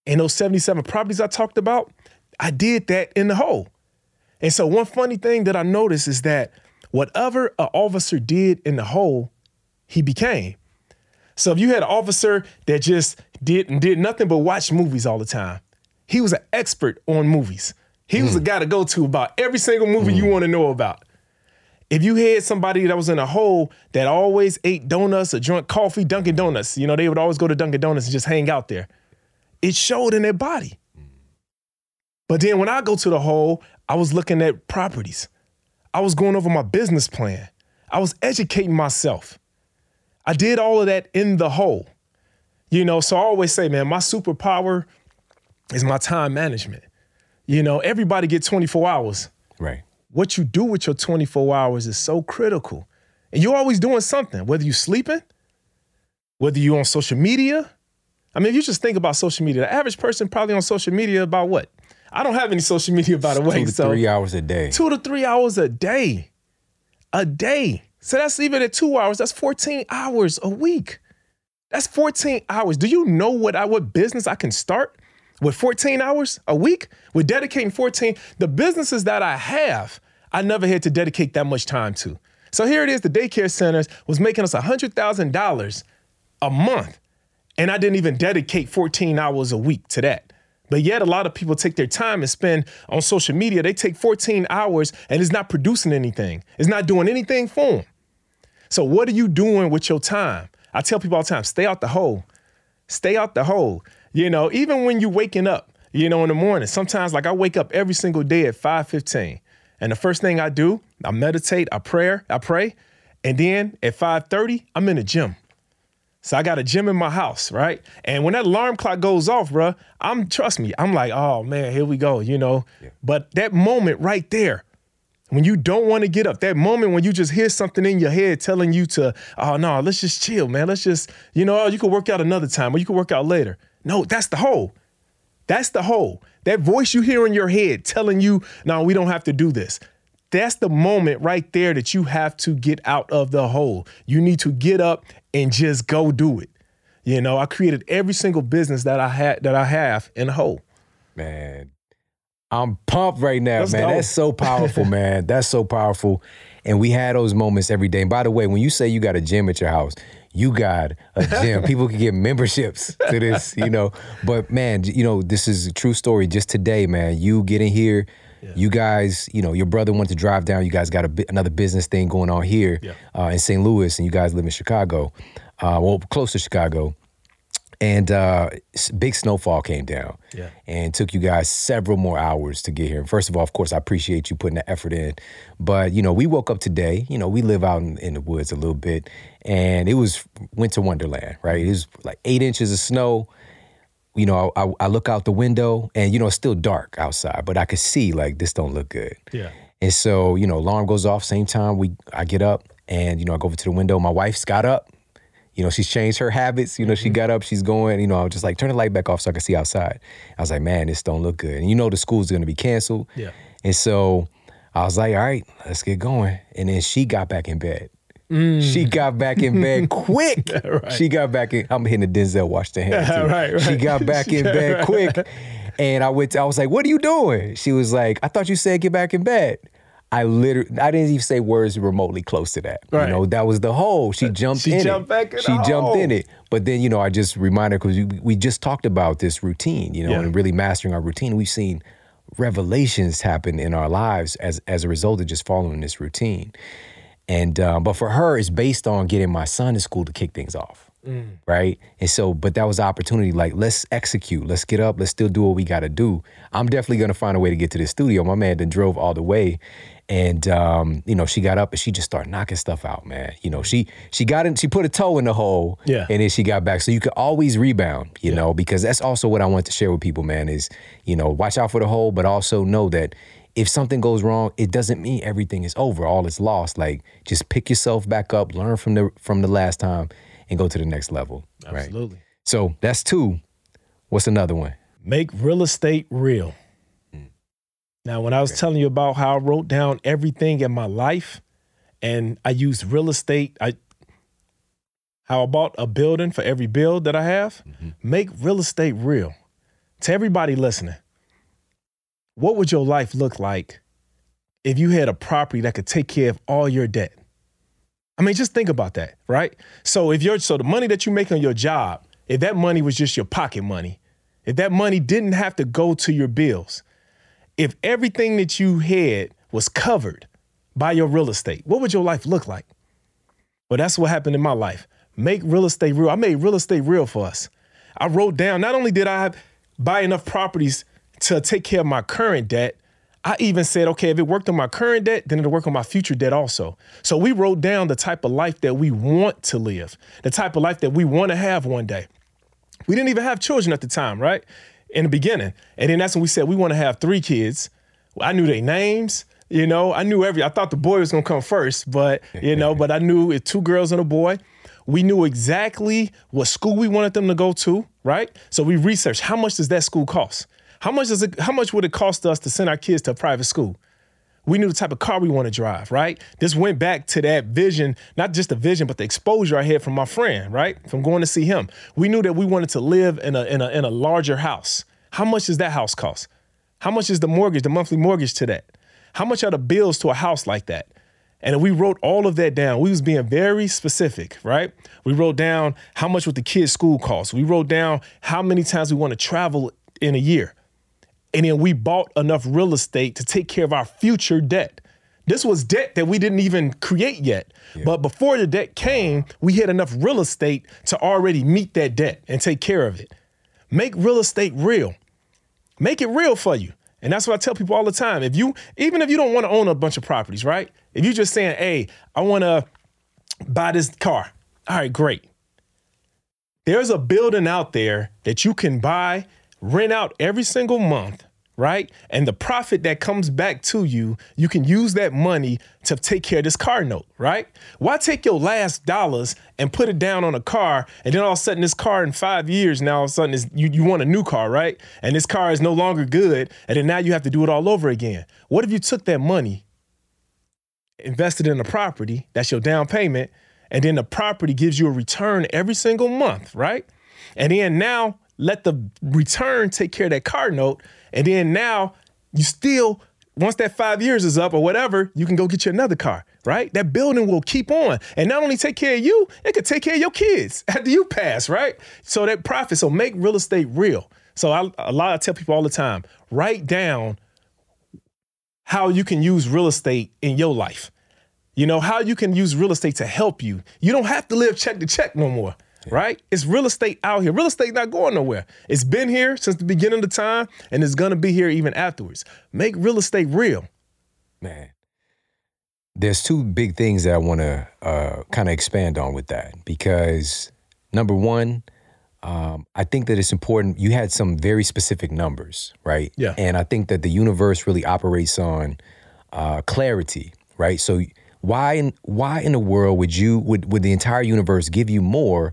And those 77 properties I talked about, I did that in the hole. And so one funny thing that I noticed is that whatever an officer did in the hole, he became. So if you had an officer that just did and did nothing but watch movies all the time, he was an expert on movies. He was the hmm. guy to go to about every single movie you hmm. want to know about. If you had somebody that was in a hole that always ate donuts or drank coffee, Dunkin' Donuts, you know, they would always go to Dunkin' Donuts and just hang out there. It showed in their body. But then when I go to the hole, I was looking at properties. I was going over my business plan. I was educating myself. I did all of that in the hole. You know, so I always say, man, my superpower is my time management. You know, everybody get 24 hours. Right. What you do with your 24 hours is so critical. And you're always doing something, whether you're sleeping, whether you're on social media. I mean, if you just think about social media, the average person probably on social media about what? I don't have any social media, by the way. Two to so three hours a day. two to three hours a day. A day. So that's even at two hours, that's 14 hours a week. That's 14 hours. Do you know what I what business I can start with 14 hours a week? With dedicating 14, the businesses that I have, I never had to dedicate that much time to. So here it is, the daycare centers was making us $100,000 a month. And I didn't even dedicate 14 hours a week to that. But yet, a lot of people take their time and spend on social media. They take 14 hours and it's not producing anything, it's not doing anything for them. So, what are you doing with your time? I tell people all the time stay out the hole. Stay out the hole. You know, even when you're waking up, you know, in the morning, sometimes like I wake up every single day at 5:15. And the first thing I do, I meditate, I pray, I pray, and then at 5:30, I'm in the gym. So I got a gym in my house, right? And when that alarm clock goes off, bruh, I'm trust me, I'm like, oh man, here we go, you know. But that moment right there, when you don't want to get up, that moment when you just hear something in your head telling you to, oh no, let's just chill, man. Let's just, you know, oh, you can work out another time or you can work out later. No, that's the hole. That's the hole. That voice you hear in your head telling you, no, we don't have to do this. That's the moment right there that you have to get out of the hole. You need to get up and just go do it. You know, I created every single business that I had that I have in a hole. Man, I'm pumped right now, Let's man. go. That's so powerful, man. That's so powerful. And we had those moments every day. And by the way, when you say you got a gym at your house, you got a gym. People can get memberships to this, you know. But man, you know, this is a true story. Just today, man, you getting here, you guys, you know, your brother went to drive down. You guys got a, another business thing going on here Yeah. uh, in St. Louis, and you guys live in Chicago, uh, well, close to Chicago. And uh, big snowfall came down Yeah. and took you guys several more hours to get here. And first of all, of course, I appreciate you putting the effort in. But, you know, we woke up today, you know, we live out in, in the woods a little bit, and it was winter wonderland, right? It was like eight inches of snow. You know, I, I look out the window and, you know, it's still dark outside, but I could see like this don't look good. Yeah. And so, you know, alarm goes off, same time we I get up and, you know, I go over to the window. My wife's got up. You know, she's changed her habits. You know, she mm-hmm. got up, she's going, you know, I was just like, turn the light back off so I can see outside. I was like, man, this don't look good. And you know the school's gonna be canceled. Yeah. And so I was like, all right, let's get going. And then she got back in bed. She mm. got back in bed quick. Right. She got back in. I'm hitting the Denzel Washington hand. too. Right, right. She got back in bed quick. And I went. I was like, "What are you doing?" She was like, "I thought you said get back in bed." I literally, I didn't even say words remotely close to that. Right. You know, that was the hole. She jumped She in jumped it. back in she jumped in it. But then, you know, I just reminded because we, we just talked about this routine, you know, Yeah. and really mastering our routine. We've seen revelations happen in our lives as as a result of just following this routine. And um, but for her, it's based on getting my son to school to kick things off, right? And so, but that was the opportunity. Like, let's execute. Let's get up. Let's still do what we got to do. I'm definitely gonna find a way to get to the studio. My man then drove all the way, and um, you know, she got up and she just started knocking stuff out, man. You know, she she got in. She put a toe in the hole, Yeah. and then she got back. So you could always rebound, you know, because that's also what I want to share with people, man. Is you know, watch out for the hole, but also know that if something goes wrong, it doesn't mean everything is over, all is lost. Like just pick yourself back up, learn from the from the last time, and go to the next level. Right. Absolutely. So that's two. What's another one? Make real estate real. Mm. Now, when I was telling you about how I wrote down everything in my life and I used real estate, I how I bought a building for every bill that I have, mm-hmm. make real estate real. To everybody listening, what would your life look like if you had a property that could take care of all your debt? I mean, just think about that, right? So if you're so the money that you make on your job, if that money was just your pocket money, if that money didn't have to go to your bills, if everything that you had was covered by your real estate, what would your life look like? Well, that's what happened in my life. Make real estate real. I made real estate real for us. I wrote down, not only did I buy enough properties to take care of my current debt, I even said, okay, if it worked on my current debt, then it'll work on my future debt also. So we wrote down the type of life that we want to live, the type of life that we want to have one day. We didn't even have children at the time, right? In the beginning. And then that's when we said we want to have three kids. I knew their names. You know, I knew every. I thought the boy was gonna come first, but you know, but I knew it two girls and a boy. We knew exactly what school we wanted them to go to, right? So we researched how much does that school cost? How much does it? How much would it cost us to send our kids to a private school? We knew the type of car we want to drive, right? This went back to that vision, not just the vision, but the exposure I had from my friend, right? From going to see him. We knew that we wanted to live in a in a in a larger house. How much does that house cost? How much is the mortgage, the monthly mortgage to that? How much are the bills to a house like that? And we wrote all of that down. We was being very specific, right? We wrote down how much would the kids' school cost. We wrote down how many times we want to travel in a year. And then we bought enough real estate to take care of our future debt. This was debt that we didn't even create yet. But before the debt came, we had enough real estate to already meet that debt and take care of it. Make real estate real. Make it real for you. And that's what I tell people all the time. If you, even if you don't want to own a bunch of properties, right? If you're just saying, hey, I want to buy this car. All right, great. There's a building out there that you can buy, rent out every single month, right? And the profit that comes back to you, you can use that money to take care of this car note, right? Why take your last dollars and put it down on a car, and then all of a sudden this car in five years, now all of a sudden is, you, you want a new car, right? And this car is no longer good, and then now you have to do it all over again. What if you took that money, invested in a property, that's your down payment, and then the property gives you a return every single month, right? And then now let the return take care of that car note. And then now you still, once that five years is up or whatever, you can go get you another car, right? That building will keep on. And not only take care of you, it could take care of your kids after you pass, right? So that profit, so make real estate real. So I, a lot I tell people all the time, write down how you can use real estate in your life. You know, how you can use real estate to help you. You don't have to live check to check no more, right? It's real estate out here. Real estate not going nowhere. It's been here since the beginning of the time and it's gonna be here even afterwards. Make real estate real. Man. There's two big things that I want to uh, kind of expand on with that because number one, um, I think that it's important. You had some very specific numbers, right? Yeah. And I think that the universe really operates on uh, clarity, right? So why in why in the world would you would would the entire universe give you more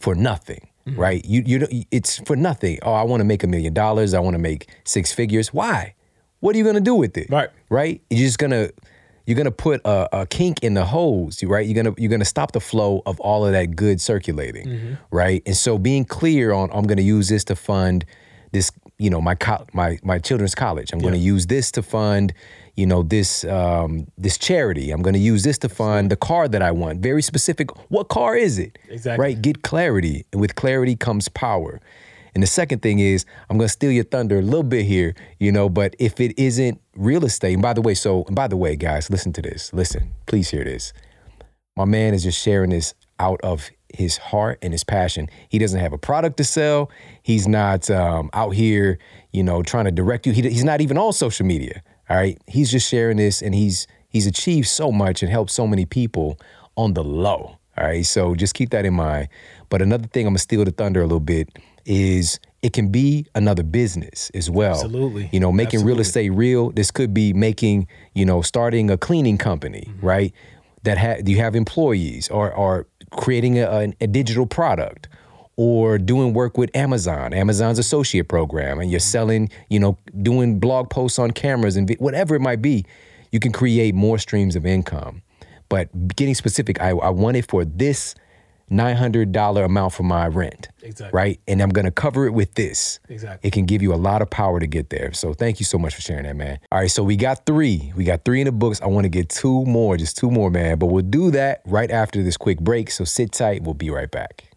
for nothing, Mm-hmm. right? You you it's for nothing. Oh, I want to make a million dollars. I want to make six figures. Why? What are you gonna do with it? Right. Right. You're just gonna you're gonna put a, a kink in the hose, right? You're gonna you're gonna stop the flow of all of that good circulating, Mm-hmm. right? And so being clear on I'm gonna use this to fund this, you know, my co- my my children's college. I'm gonna use this to fund, you know, this um, this charity. I'm gonna use this to fund the car that I want. Very specific. What car is it? Exactly. Right. Get clarity, and with clarity comes power. And the second thing is, I'm gonna steal your thunder a little bit here, you know. But if it isn't real estate, and by the way, so and by the way, guys, listen to this. Listen, please hear this. My man is just sharing this out of his heart and his passion. He doesn't have a product to sell. He's not um, out here, you know, trying to direct you. He, he's not even on social media. All right, he's just sharing this, and he's he's achieved so much and helped so many people on the low. All right, so just keep that in mind. But another thing, I'm gonna steal the thunder a little bit. Is it can be another business as well. Absolutely. You know, making real estate real. This could be making, you know, starting a cleaning company, Mm-hmm. right? That ha- you have employees, or or creating a, a, a digital product, or doing work with Amazon, Amazon's associate program, and you're selling, you know, doing blog posts on cameras and whatever it might be, you can create more streams of income. But getting specific, I, I want it for this $900 amount for my rent. Exactly. Right? And I'm going to cover it with this. Exactly. It can give you a lot of power to get there. So thank you so much for sharing that, man. All right, so we got three. We got three in the books. I want to get two more, just two more, man. But we'll do that right after this quick break. So sit tight. We'll be right back.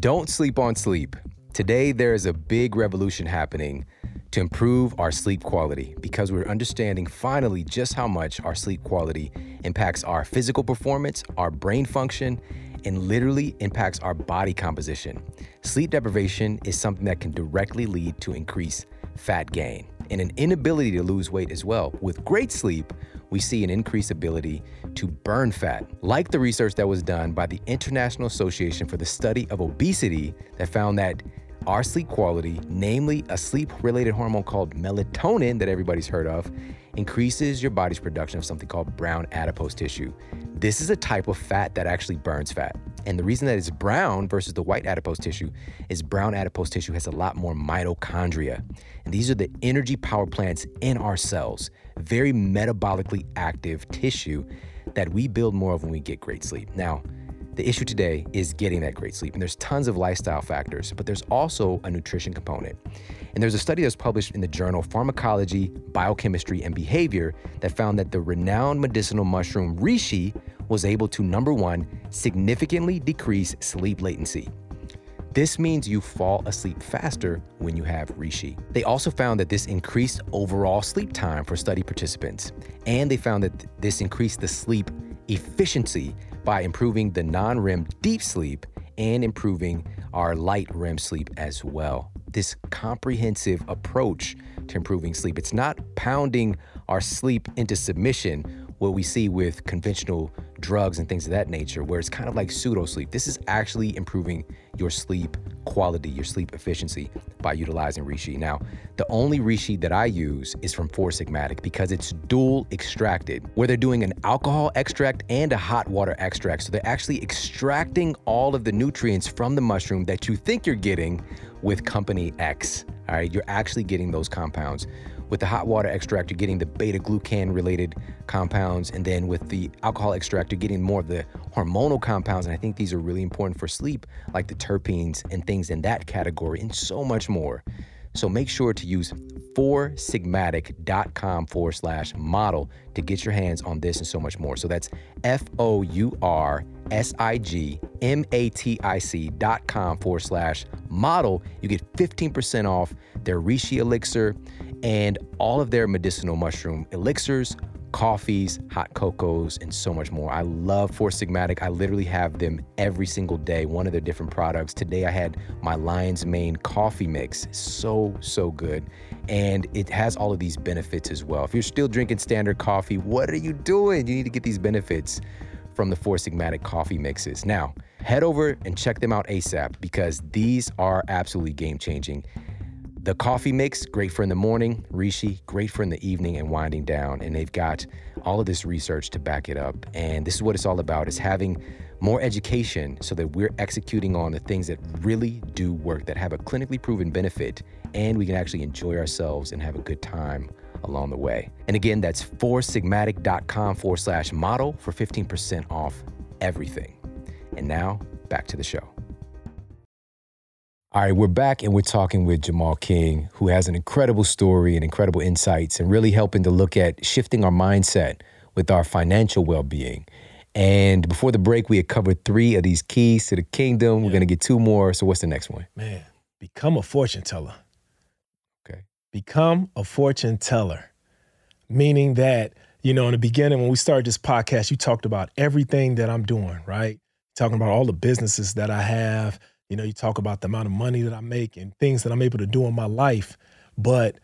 Don't sleep on sleep. Today, there is a big revolution happening to improve our sleep quality because we're understanding finally just how much our sleep quality impacts our physical performance, our brain function, and literally impacts our body composition. Sleep deprivation is something that can directly lead to increased fat gain and an inability to lose weight as well. With great sleep, we see an increased ability to burn fat, like the research that was done by the International Association for the Study of Obesity that found that our sleep quality, namely a sleep related hormone called melatonin that everybody's heard of, increases your body's production of something called brown adipose tissue. This is a type of fat that actually burns fat. And the reason that it's brown versus the white adipose tissue is brown adipose tissue has a lot more mitochondria. And these are the energy power plants in our cells, very metabolically active tissue that we build more of when we get great sleep. Now, the issue today is getting that great sleep. And there's tons of lifestyle factors, but there's also a nutrition component. And there's a study that was published in the journal Pharmacology, Biochemistry, and Behavior that found that the renowned medicinal mushroom reishi was able to, number one, significantly decrease sleep latency. This means you fall asleep faster when you have reishi. They also found that this increased overall sleep time for study participants, and they found that this increased the sleep efficiency by improving the non REM deep sleep and improving our light REM sleep as well. This comprehensive approach to improving sleep, it's not pounding our sleep into submission, what we see with conventional drugs and things of that nature, where it's kind of like pseudo sleep. This is actually improving your sleep quality, your sleep efficiency by utilizing Reishi. Now, the only Reishi that I use is from Four Sigmatic because it's dual extracted, where they're doing an alcohol extract and a hot water extract. So they're actually extracting all of the nutrients from the mushroom that you think you're getting with Company X. All right, you're actually getting those compounds with the hot water extract, you're getting the beta glucan related compounds. And then with the alcohol extract, you're getting more of the hormonal compounds. And I think these are really important for sleep, like the terpenes and things in that category, and so much more. So make sure to use foursigmatic.com forward slash model to get your hands on this and so much more. So that's F O U R S I G M A T I C dot com forward slash model. You get 15% off their Reishi elixir and all of their medicinal mushroom elixirs, coffees, hot cocos, and so much more. I love Four Sigmatic. I literally have them every single day, one of their different products. Today I had my Lion's Mane coffee mix. So, so good. And it has all of these benefits as well. If you're still drinking standard coffee, what are you doing? You need to get these benefits from the Four Sigmatic coffee mixes. Now, head over and check them out ASAP because these are absolutely game changing. The coffee mix, great for in the morning. Reishi, great for in the evening and winding down. And they've got all of this research to back it up. And this is what it's all about: is having more education so that we're executing on the things that really do work, that have a clinically proven benefit, and we can actually enjoy ourselves and have a good time along the way. And again, that's foursigmatic.com forward slash model for 15% off everything. And now back to the show. All right, we're back and we're talking with Jemal King, who has an incredible story and incredible insights and really helping to look at shifting our mindset with our financial well being. And before the break, we had covered three of these keys to the kingdom. Yeah. We're going to get two more. So, what's the next one? Man, become a fortune teller. Okay. Become a fortune teller, meaning that, you know, in the beginning, when we started this podcast, you talked about everything that I'm doing, right? Talking about all the businesses that I have you know, you talk about the amount of money that I make and things that I'm able to do in my life, but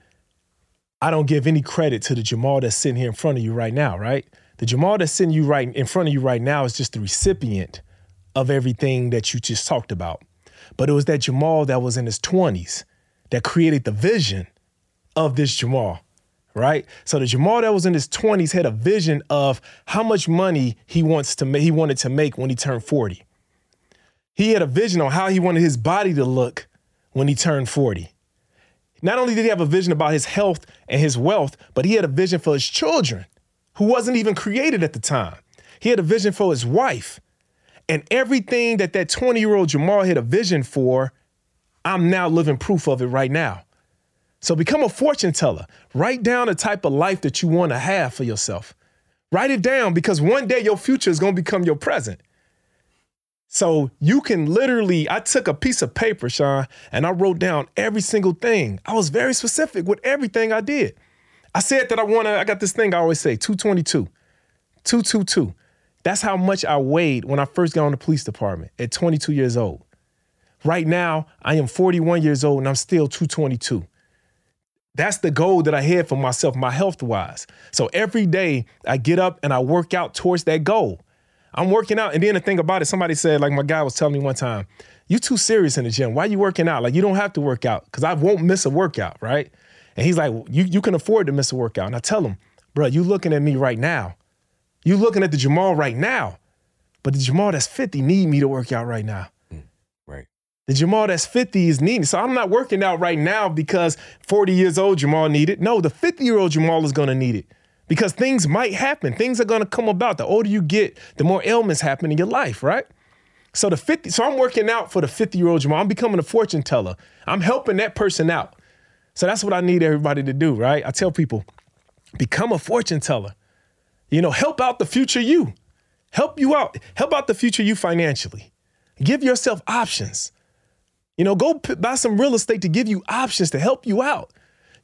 I don't give any credit to the Jemal that's sitting here in front of you right now, right? The Jemal that's sitting you right in front of you right now is just the recipient of everything that you just talked about. But it was that Jemal that was in his 20s that created the vision of this Jemal, right? So the Jemal that was in his 20s had a vision of how much money he wants to make, he wanted to make when he turned 40. He had a vision on how he wanted his body to look when he turned 40. Not only did he have a vision about his health and his wealth, but he had a vision for his children, who wasn't even created at the time. He had a vision for his wife. And everything that that 20 year old Jemal had a vision for, I'm now living proof of it right now. So become a fortune teller. Write down the type of life that you want to have for yourself. Write it down because one day your future is going to become your present. So you can literally, I took a piece of paper, Shawn, and I wrote down every single thing. I was very specific with everything I did. I said that I want to, I got this thing I always say 222, 222. That's how much I weighed when I first got on the police department at 22 years old. Right now, I am 41 years old and I'm still 222. That's the goal that I had for myself, my health wise. So every day I get up and I work out towards that goal. I'm working out. And then the thing about it, somebody said, like my guy was telling me one time, you too serious in the gym. Why you working out? Like you don't have to work out because I won't miss a workout, right? And he's like, you, you can afford to miss a workout. And I tell him, bro, you looking at me right now. You looking at the Jemal right now. But the Jemal that's 50 need me to work out right now. Mm, right. The Jemal that's 50 is needing. So I'm not working out right now because 40 years old Jemal need it. No, the 50 year old Jemal is gonna need it because things might happen. Things are going to come about. The older you get, the more ailments happen in your life, right? So the 50, so I'm working out for the 50 year old Jemal. I'm becoming a fortune teller. I'm helping that person out. So that's what I need everybody to do, right? I tell people, become a fortune teller. You know, help out the future you. Help you out. Help out the future you financially. Give yourself options. You know, go p- buy some real estate to give you options to help you out.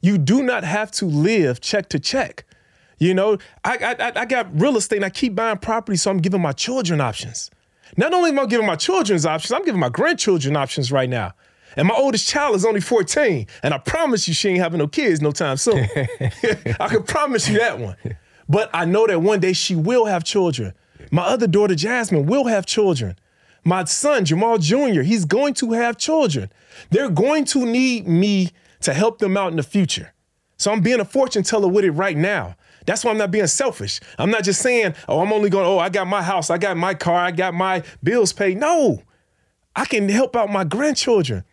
You do not have to live check to check. You know, I, I, I got real estate and I keep buying property, so I'm giving my children options. Not only am I giving my children's options, I'm giving my grandchildren options right now. And my oldest child is only 14. And I promise you she ain't having no kids no time soon. I can promise you that one. But I know that one day she will have children. My other daughter, Jasmine, will have children. My son, Jemal Jr., he's going to have children. They're going to need me to help them out in the future. So I'm being a fortune teller with it right now. That's why I'm not being selfish. I'm not just saying, oh, I'm only going, oh, I got my house, I got my car, I got my bills paid. No, I can help out my grandchildren.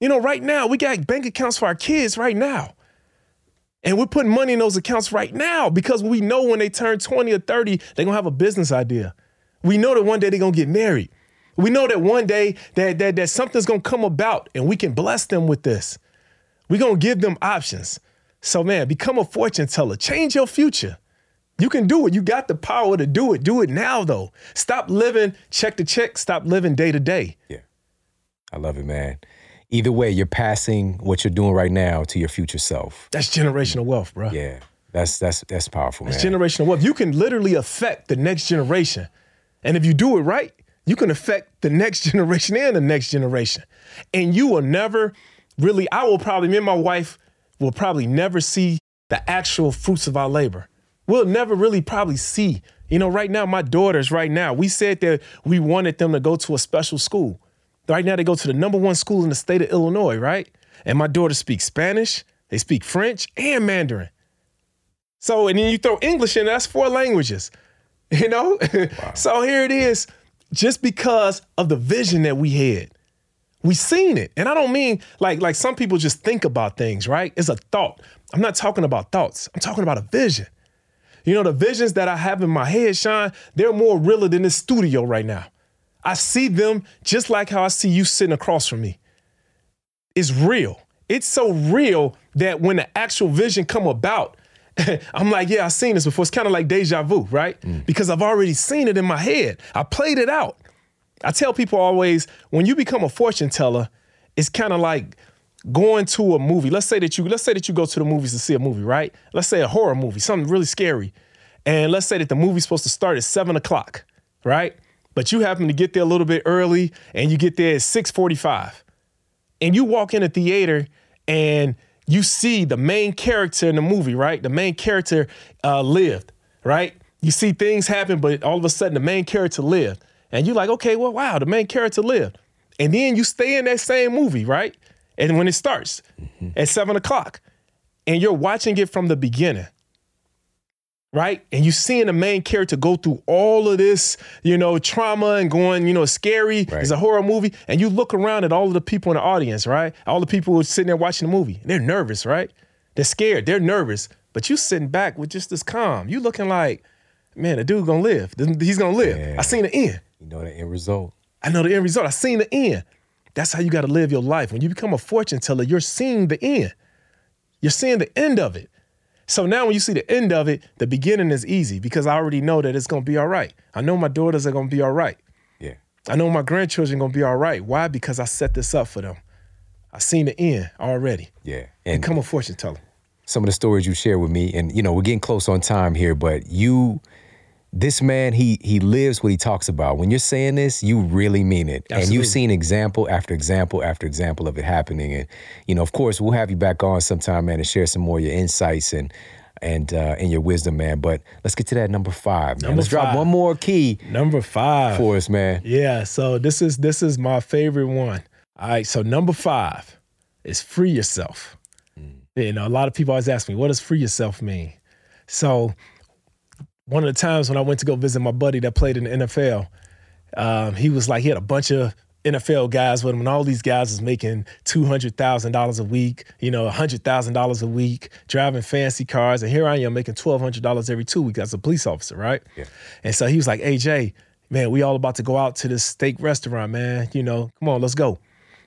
You know, right now, we got bank accounts for our kids right now. And we're putting money in those accounts right now because we know when they turn 20 or 30, they're gonna have a business idea. We know that one day they're gonna get married. We know that one day that, that, that something's gonna come about and we can bless them with this. We're gonna give them options. So, man, become a fortune teller. Change your future. You can do it. You got the power to do it. Do it now, though. Stop living check to check. Stop living day to day. Yeah. I love it, man. Either way, you're passing what you're doing right now to your future self. That's generational wealth, bro. Yeah. That's that's that's powerful, That's man. generational wealth. You can literally affect the next generation. And if you do it right, you can affect the next generation and the next generation. And you will never really, I will probably, me and my wife, will probably never see the actual fruits of our labor. We'll never really probably see. You know, right now, my daughters, right now, we said that we wanted them to go to a special school. Right now, they go to the number one school in the state of Illinois, right? And my daughters speak Spanish, they speak French and Mandarin. So, and then you throw English in, that's four languages, you know? Wow. so here it is, just because of the vision that we had. We seen it. And I don't mean like like some people just think about things, right? It's a thought. I'm not talking about thoughts. I'm talking about a vision. You know, the visions that I have in my head, Shawn, they're more realer than this studio right now. I see them just like how I see you sitting across from me. It's real. It's so real that when the actual vision come about, I'm like, yeah, I've seen this before. It's kind of like deja vu, right? Mm. Because I've already seen it in my head. I played it out. I tell people always when you become a fortune teller, it's kind of like going to a movie. Let's say that you let's say that you go to the movies to see a movie, right? Let's say a horror movie, something really scary. And let's say that the movie's supposed to start at seven o'clock, right? But you happen to get there a little bit early and you get there at 645. And you walk in a theater and you see the main character in the movie, right? The main character uh, lived, right? You see things happen, but all of a sudden the main character lived. And you're like, okay, well, wow, the main character lived. And then you stay in that same movie, right? And when it starts mm-hmm. at seven o'clock, and you're watching it from the beginning, right? And you're seeing the main character go through all of this, you know, trauma and going, you know, scary. Right. It's a horror movie. And you look around at all of the people in the audience, right? All the people who are sitting there watching the movie. They're nervous, right? They're scared. They're nervous. But you sitting back with just this calm. You looking like, man, the dude gonna live. He's gonna live. Yeah. I seen the end. You know the end result. I know the end result. I seen the end. That's how you got to live your life. When you become a fortune teller, you're seeing the end. You're seeing the end of it. So now when you see the end of it, the beginning is easy because I already know that it's going to be all right. I know my daughters are going to be all right. Yeah. I know my grandchildren going to be all right. Why? Because I set this up for them. I seen the end already. Yeah. And Become a fortune teller. some of the stories you share with me, and you know, we're getting close on time here, but you this man, he he lives what he talks about. When you're saying this, you really mean it. And you've seen example after example after example of it happening. And, you know, of course, we'll have you back on sometime, man, and share some more of your insights and and uh, and your wisdom, man. But let's get to that number five, man. Number let's drop one more key Number five. for us, man. Yeah, so this is this is my favorite one. All right, so number five is free yourself. You know, a lot of people always ask me, what does free yourself mean? So one of the times when I went to go visit my buddy that played in the NFL, um, he was like, he had a bunch of NFL guys with him, and all these guys was making two hundred thousand dollars a week, you know, hundred thousand dollars a week, driving fancy cars, and here I am making twelve hundred dollars every two weeks as a police officer, right? Yeah. And so he was like, AJ, man, we all about to go out to this steak restaurant, man. You know, come on, let's go.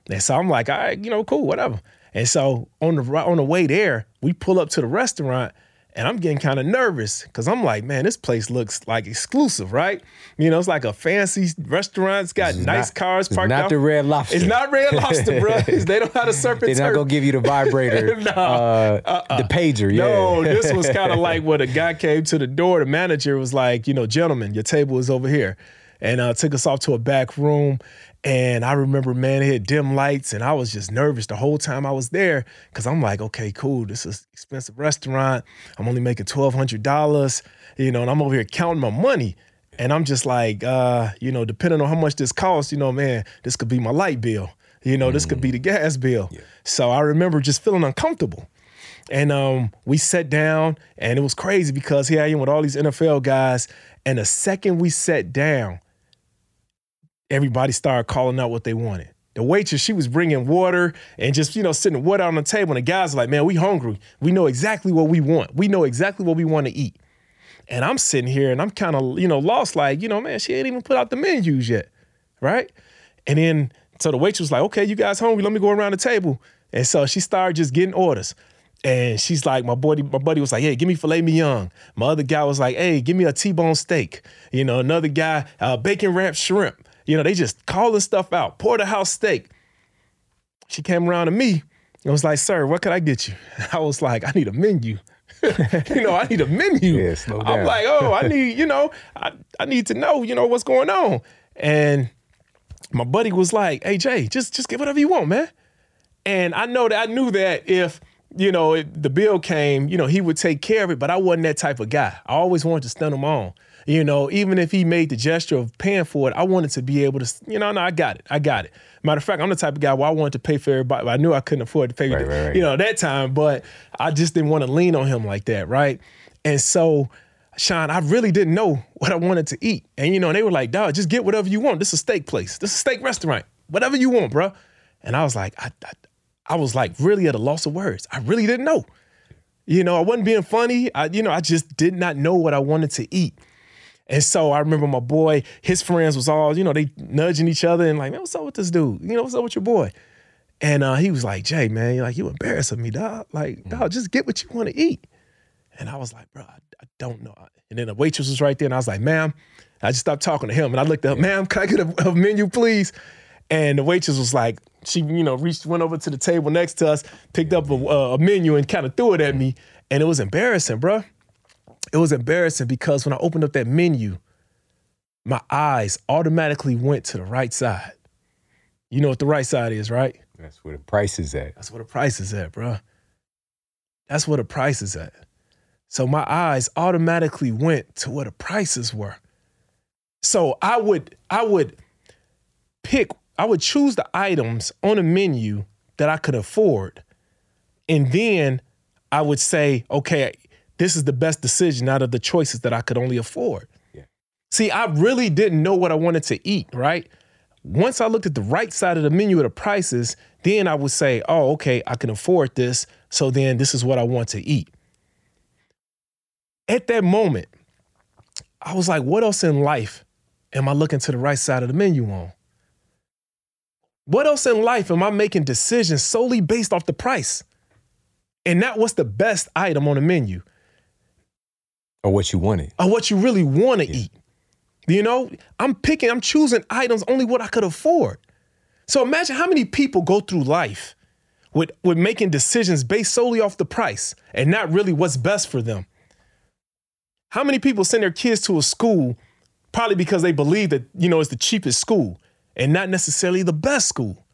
And so I'm like, all right, you know, cool, whatever. And so on the on the way there, we pull up to the restaurant, and I'm getting kind of nervous because I'm like, man, this place looks like exclusive, right? You know, it's like a fancy restaurant. It's got is nice not- cars parked not out. the Red Lobster. It's not Red Lobster, bro. They don't have a surf They're not gonna give you the vibrator, No. uh, the pager. Yeah. No, this was kind of like when a guy came to the door. The manager was like, you know, gentlemen, your table is over here, and uh, took us off to a back room. And I remember, man, it had dim lights, and I was just nervous the whole time I was there because I'm like, okay, cool, this is expensive restaurant. I'm only making twelve hundred dollars, you know, and I'm over here counting my money. And I'm just like, uh, you know, depending on how much this costs, you know, man, this could be my light bill. You know, this could be the gas bill. So I remember just feeling uncomfortable. And um, we sat down, and it was crazy because here I am with all these NFL guys. And the second we sat down, everybody started calling out what they wanted. The waitress, she was bringing water and just, you know, sitting water on the table. And the guys are like, man, we hungry. We know exactly what we want. We know exactly what we want to eat. And I'm sitting here and I'm kind of, you know, lost, like, you know, man, she ain't even put out the menus yet. Right. And then, so the waitress was like, okay, you guys hungry? Let me go around the table. And so she started just getting orders. And she's like, my buddy, my buddy was like, hey, give me filet mignon. My other guy was like, hey, give me a T-bone steak. You know, another guy, uh, bacon wrapped shrimp. You know, they just calling stuff out. Porterhouse steak. She came around to me and was like, sir, what could I get you? I was like, I need a menu. you know, I need a menu. Yeah, I'm like, oh, I need, you know, I, I need to know, you know, what's going on. And my buddy was like, hey, Jay, just, just get whatever you want, man. And I know that I knew that if, you know, the bill came, you know, he would take care of it, but I wasn't that type of guy. I always wanted to stun him on. You know, even if he made the gesture of paying for it, I wanted to be able to, you know, no, I got it. I got it. Matter of fact, I'm the type of guy where I wanted to pay for everybody. I knew I couldn't afford to pay, Right, right, right. you know, that time, but I just didn't want to lean on him like that, right? And so, Shawn, I really didn't know what I wanted to eat. And, you know, they were like, dog, just get whatever you want. This is a steak place. This is a steak restaurant. Whatever you want, bro. And I was like, I, I, I was like really at a loss of words. I really didn't know. You know, I wasn't being funny. I, you know, I just did not know what I wanted to eat. And so I remember my boy, his friends was all, you know, they nudging each other and like, man, what's up with this dude? You know, what's up with your boy? And uh, he was like, Jay, man, you're like, you embarrassing me, dog. Like, dog, just get what you want to eat. And I was like, bro, I, I don't know. And then the waitress was right there, and I was like, ma'am, I just stopped talking to him. And I looked up, ma'am, can I get a, a menu, please? And the waitress was like, she, you know, reached, went over to the table next to us, picked up a, a menu and kind of threw it at me. And it was embarrassing, bro. It was embarrassing because when I opened up that menu, my eyes automatically went to the right side. You know what the right side is, right? That's where the price is at. That's where the price is at, bro. That's where the price is at. So my eyes automatically went to where the prices were. So I would I would pick I would choose the items on a menu that I could afford. And then I would say, okay, this is the best decision out of the choices that I could only afford. Yeah. See, I really didn't know what I wanted to eat, right? Once I looked at the right side of the menu of the prices, then I would say, oh, okay, I can afford this. So then this is what I want to eat. At that moment, I was like, what else in life am I looking to the right side of the menu on? What else in life am I making decisions solely based off the price? And not what's the best item on the menu. Or what you wanted. Or what you really want to yeah. eat. You know, I'm picking, I'm choosing items only what I could afford. So imagine how many people go through life with, with making decisions based solely off the price and not really what's best for them. How many people send their kids to a school probably because they believe that, you know, it's the cheapest school and not necessarily the best school?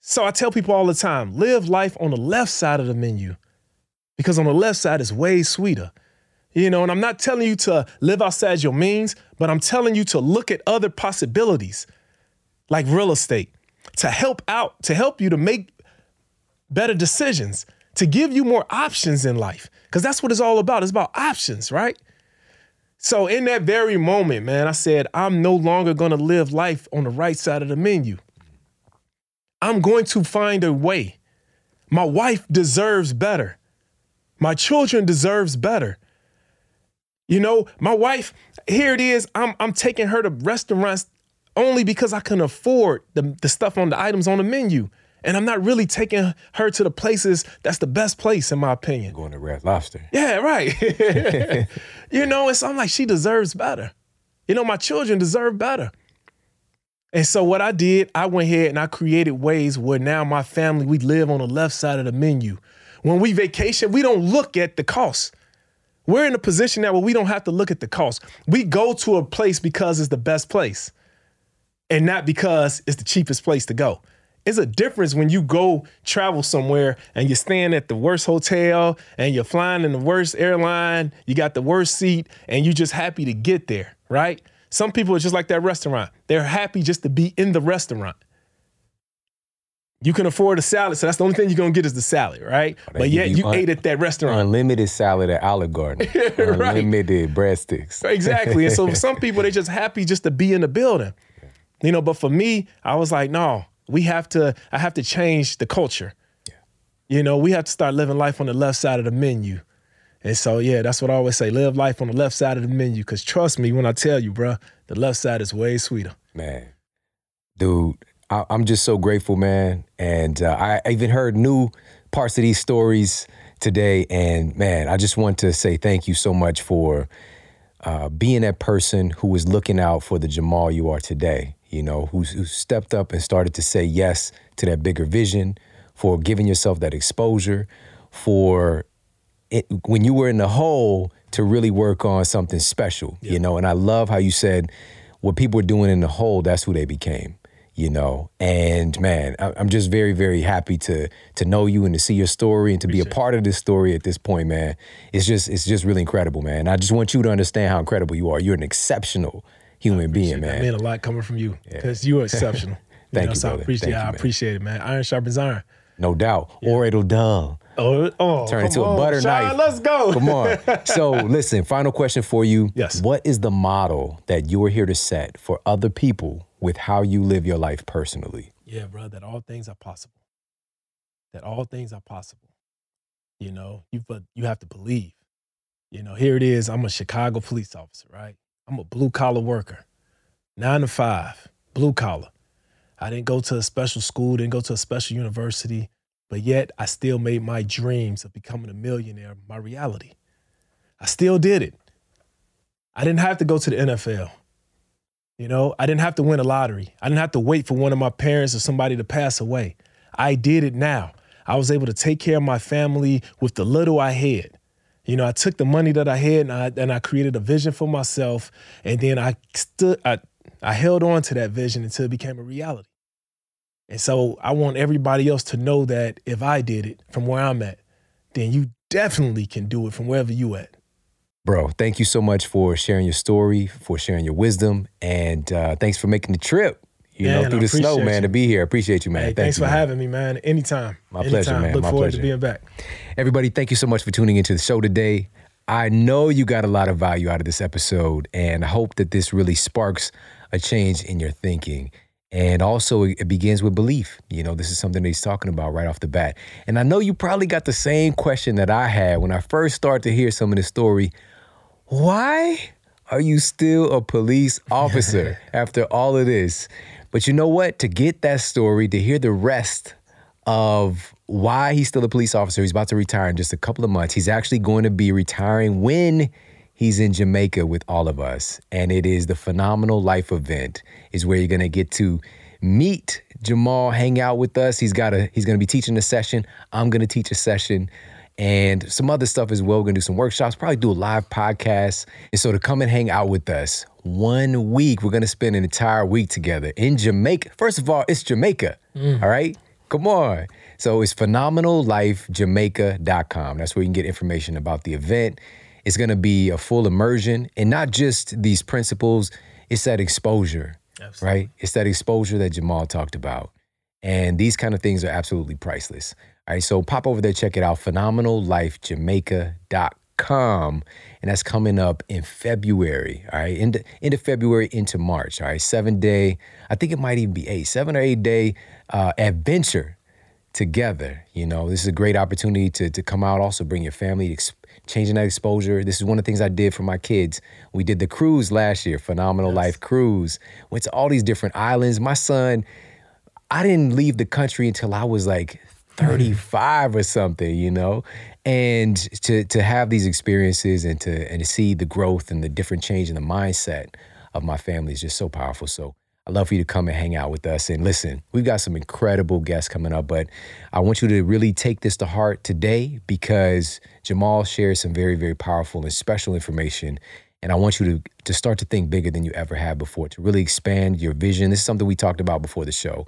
So I tell people all the time live life on the left side of the menu because on the left side is way sweeter. You know, and I'm not telling you to live outside your means, but I'm telling you to look at other possibilities like real estate to help out, to help you to make better decisions, to give you more options in life. Because that's what it's all about. It's about options, right? So, in that very moment, man, I said, I'm no longer going to live life on the right side of the menu. I'm going to find a way. My wife deserves better. My children deserves better. You know, my wife, here it is. I'm I'm taking her to restaurants only because I can afford the, the stuff on the items on the menu. And I'm not really taking her to the places that's the best place, in my opinion. Going to Red Lobster. Yeah, right. you know, and so I'm like, she deserves better. You know, my children deserve better. And so what I did, I went ahead and I created ways where now my family, we live on the left side of the menu. When we vacation, we don't look at the cost. We're in a position now where we don't have to look at the cost. We go to a place because it's the best place and not because it's the cheapest place to go. It's a difference when you go travel somewhere and you're staying at the worst hotel and you're flying in the worst airline, you got the worst seat, and you're just happy to get there, right? Some people are just like that restaurant. They're happy just to be in the restaurant. You can afford a salad, so that's the only thing you're gonna get is the salad, right? but yet you un- ate at that restaurant. Unlimited salad at Olive Garden. right. Unlimited breadsticks. exactly. And so for some people, they're just happy just to be in the building. You know, but for me, I was like, no, we have to, I have to change the culture. Yeah. You know, we have to start living life on the left side of the menu. And so, yeah, that's what I always say live life on the left side of the menu. Cause trust me when I tell you, bro, the left side is way sweeter. Man, dude, I, am just so grateful, man. And uh, I even heard new parts of these stories today. And man, I just want to say thank you so much for uh, being that person who was looking out for the Jemal you are today. You know, who, who stepped up and started to say yes to that bigger vision, for giving yourself that exposure, for it, when you were in the hole to really work on something special. Yeah. You know, and I love how you said what people were doing in the hole, that's who they became you know. And man, I'm just very, very happy to to know you and to see your story and to Appreciate be a part of this story at this point, man. It's just it's just really incredible, man. I just want you to understand how incredible you are. You're an exceptional human being, man. That meant a lot coming from you because yeah. you are exceptional. Thank you, know, you so brother. I appreciate, Thank I appreciate it, man. Iron sharpens iron. No doubt. Yeah. Or it'll dull. Oh, oh turn into on, a butter Shawn, knife. Let's go. Come on. So, listen, final question for you. Yes. What is the model that you're here to set for other people with how you live your life personally? Yeah, bro, that all things are possible. That all things are possible. You know, you but you have to believe. You know, here it is. I'm a Chicago police officer, right? I'm a blue collar worker. Nine to five, blue collar. I didn't go to a special school, didn't go to a special university, but yet I still made my dreams of becoming a millionaire my reality. I still did it. I didn't have to go to the NFL. You know, I didn't have to win a lottery. I didn't have to wait for one of my parents or somebody to pass away. I did it now. I was able to take care of my family with the little I had. You know, I took the money that I had and I, and I created a vision for myself. And then I stood, I, I held on to that vision until it became a reality. And so I want everybody else to know that if I did it from where I'm at, then you definitely can do it from wherever you at. Bro, thank you so much for sharing your story, for sharing your wisdom, and uh, thanks for making the trip. you know, through the snow, man, you. to be here. Appreciate you, man. Hey, Thank thanks you, for man. having me, man. Anytime. My Anytime. pleasure, man. Look My forward pleasure. to being back. Everybody, thank you so much for tuning into the show today. I know you got a lot of value out of this episode, and I hope that this really sparks a change in your thinking. And also, it it begins with belief. You know, this is something that he's talking about right off the bat. And I know you probably got the same question that I had when I first started to hear some of this story. Why are you still a police officer after all of this? But you know what? To get that story, to hear the rest of why he's still a police officer, he's about to retire in just a couple of months. He's actually going to be retiring when he's in Jamaica with all of us. And it is the Phenomenal Life event, is where you're going to get to meet Jemal, hang out with us. He's got a he's going to be teaching a session. I'm going to teach a session and some other stuff as well. We're gonna do some workshops, probably do a live podcast. And so to come and hang out with us one week, we're gonna spend an entire week together in Jamaica. First of all, it's Jamaica. Mm. All right. Come on. So it's phenomenallifejamaica.com. That's where you can get information about the event. It's gonna be a full immersion and not just these principles, it's that exposure. Right? It's that exposure that Jemal talked about. And these kind of things are absolutely priceless. All right, so pop over there, check it out, phenomenallifejamaica.com. And that's coming up in February, all right, into, into February, into March, all right, seven day, I think it might even be eight, seven or eight day uh, adventure together. You know, this is a great opportunity to, to come out, also bring your family, ex- changing that exposure. This is one of the things I did for my kids. We did the cruise last year, Phenomenal Life Cruise. Went to all these different islands. My son, I didn't leave the country until I was like 35 or something, you know? And to to have these experiences and to and to see the growth and the different change in the mindset of my family is just so powerful. So I'd love for you to come and hang out with us. And listen, we've got some incredible guests coming up, but I want you to really take this to heart today because Jemal shares some very, very powerful and special information. And I want you to, to start to think bigger than you ever have before, to really expand your vision. This is something we talked about before the show,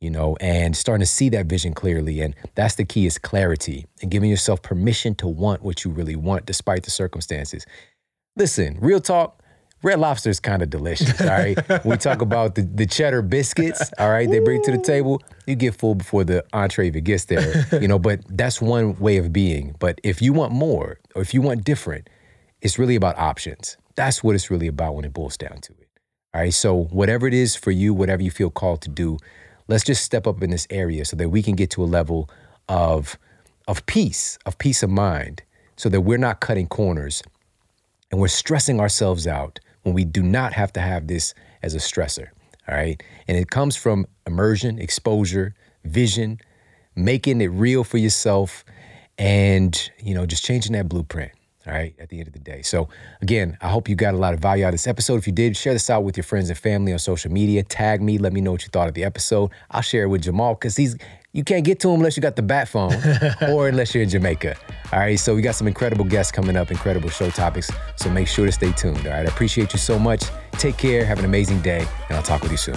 you know, and starting to see that vision clearly. And that's the key is clarity and giving yourself permission to want what you really want despite the circumstances. Listen, real talk. Red Lobster is kind of delicious, all right? we talk about the, the cheddar biscuits, all right, they bring to the table, you get full before the entree even gets there, you know, but that's one way of being. But if you want more or if you want different, it's really about options. That's what it's really about when it boils down to it. All right. So, whatever it is for you, whatever you feel called to do, let's just step up in this area so that we can get to a level of, of peace, of peace of mind, so that we're not cutting corners and we're stressing ourselves out when we do not have to have this as a stressor. All right. And it comes from immersion, exposure, vision, making it real for yourself, and, you know, just changing that blueprint. All right, at the end of the day. So, again, I hope you got a lot of value out of this episode. If you did, share this out with your friends and family on social media. Tag me, let me know what you thought of the episode. I'll share it with Jemal because he's you can't get to him unless you got the bat phone or unless you're in Jamaica. All right, so we got some incredible guests coming up, incredible show topics. So make sure to stay tuned. All right, I appreciate you so much. Take care, have an amazing day, and I'll talk with you soon.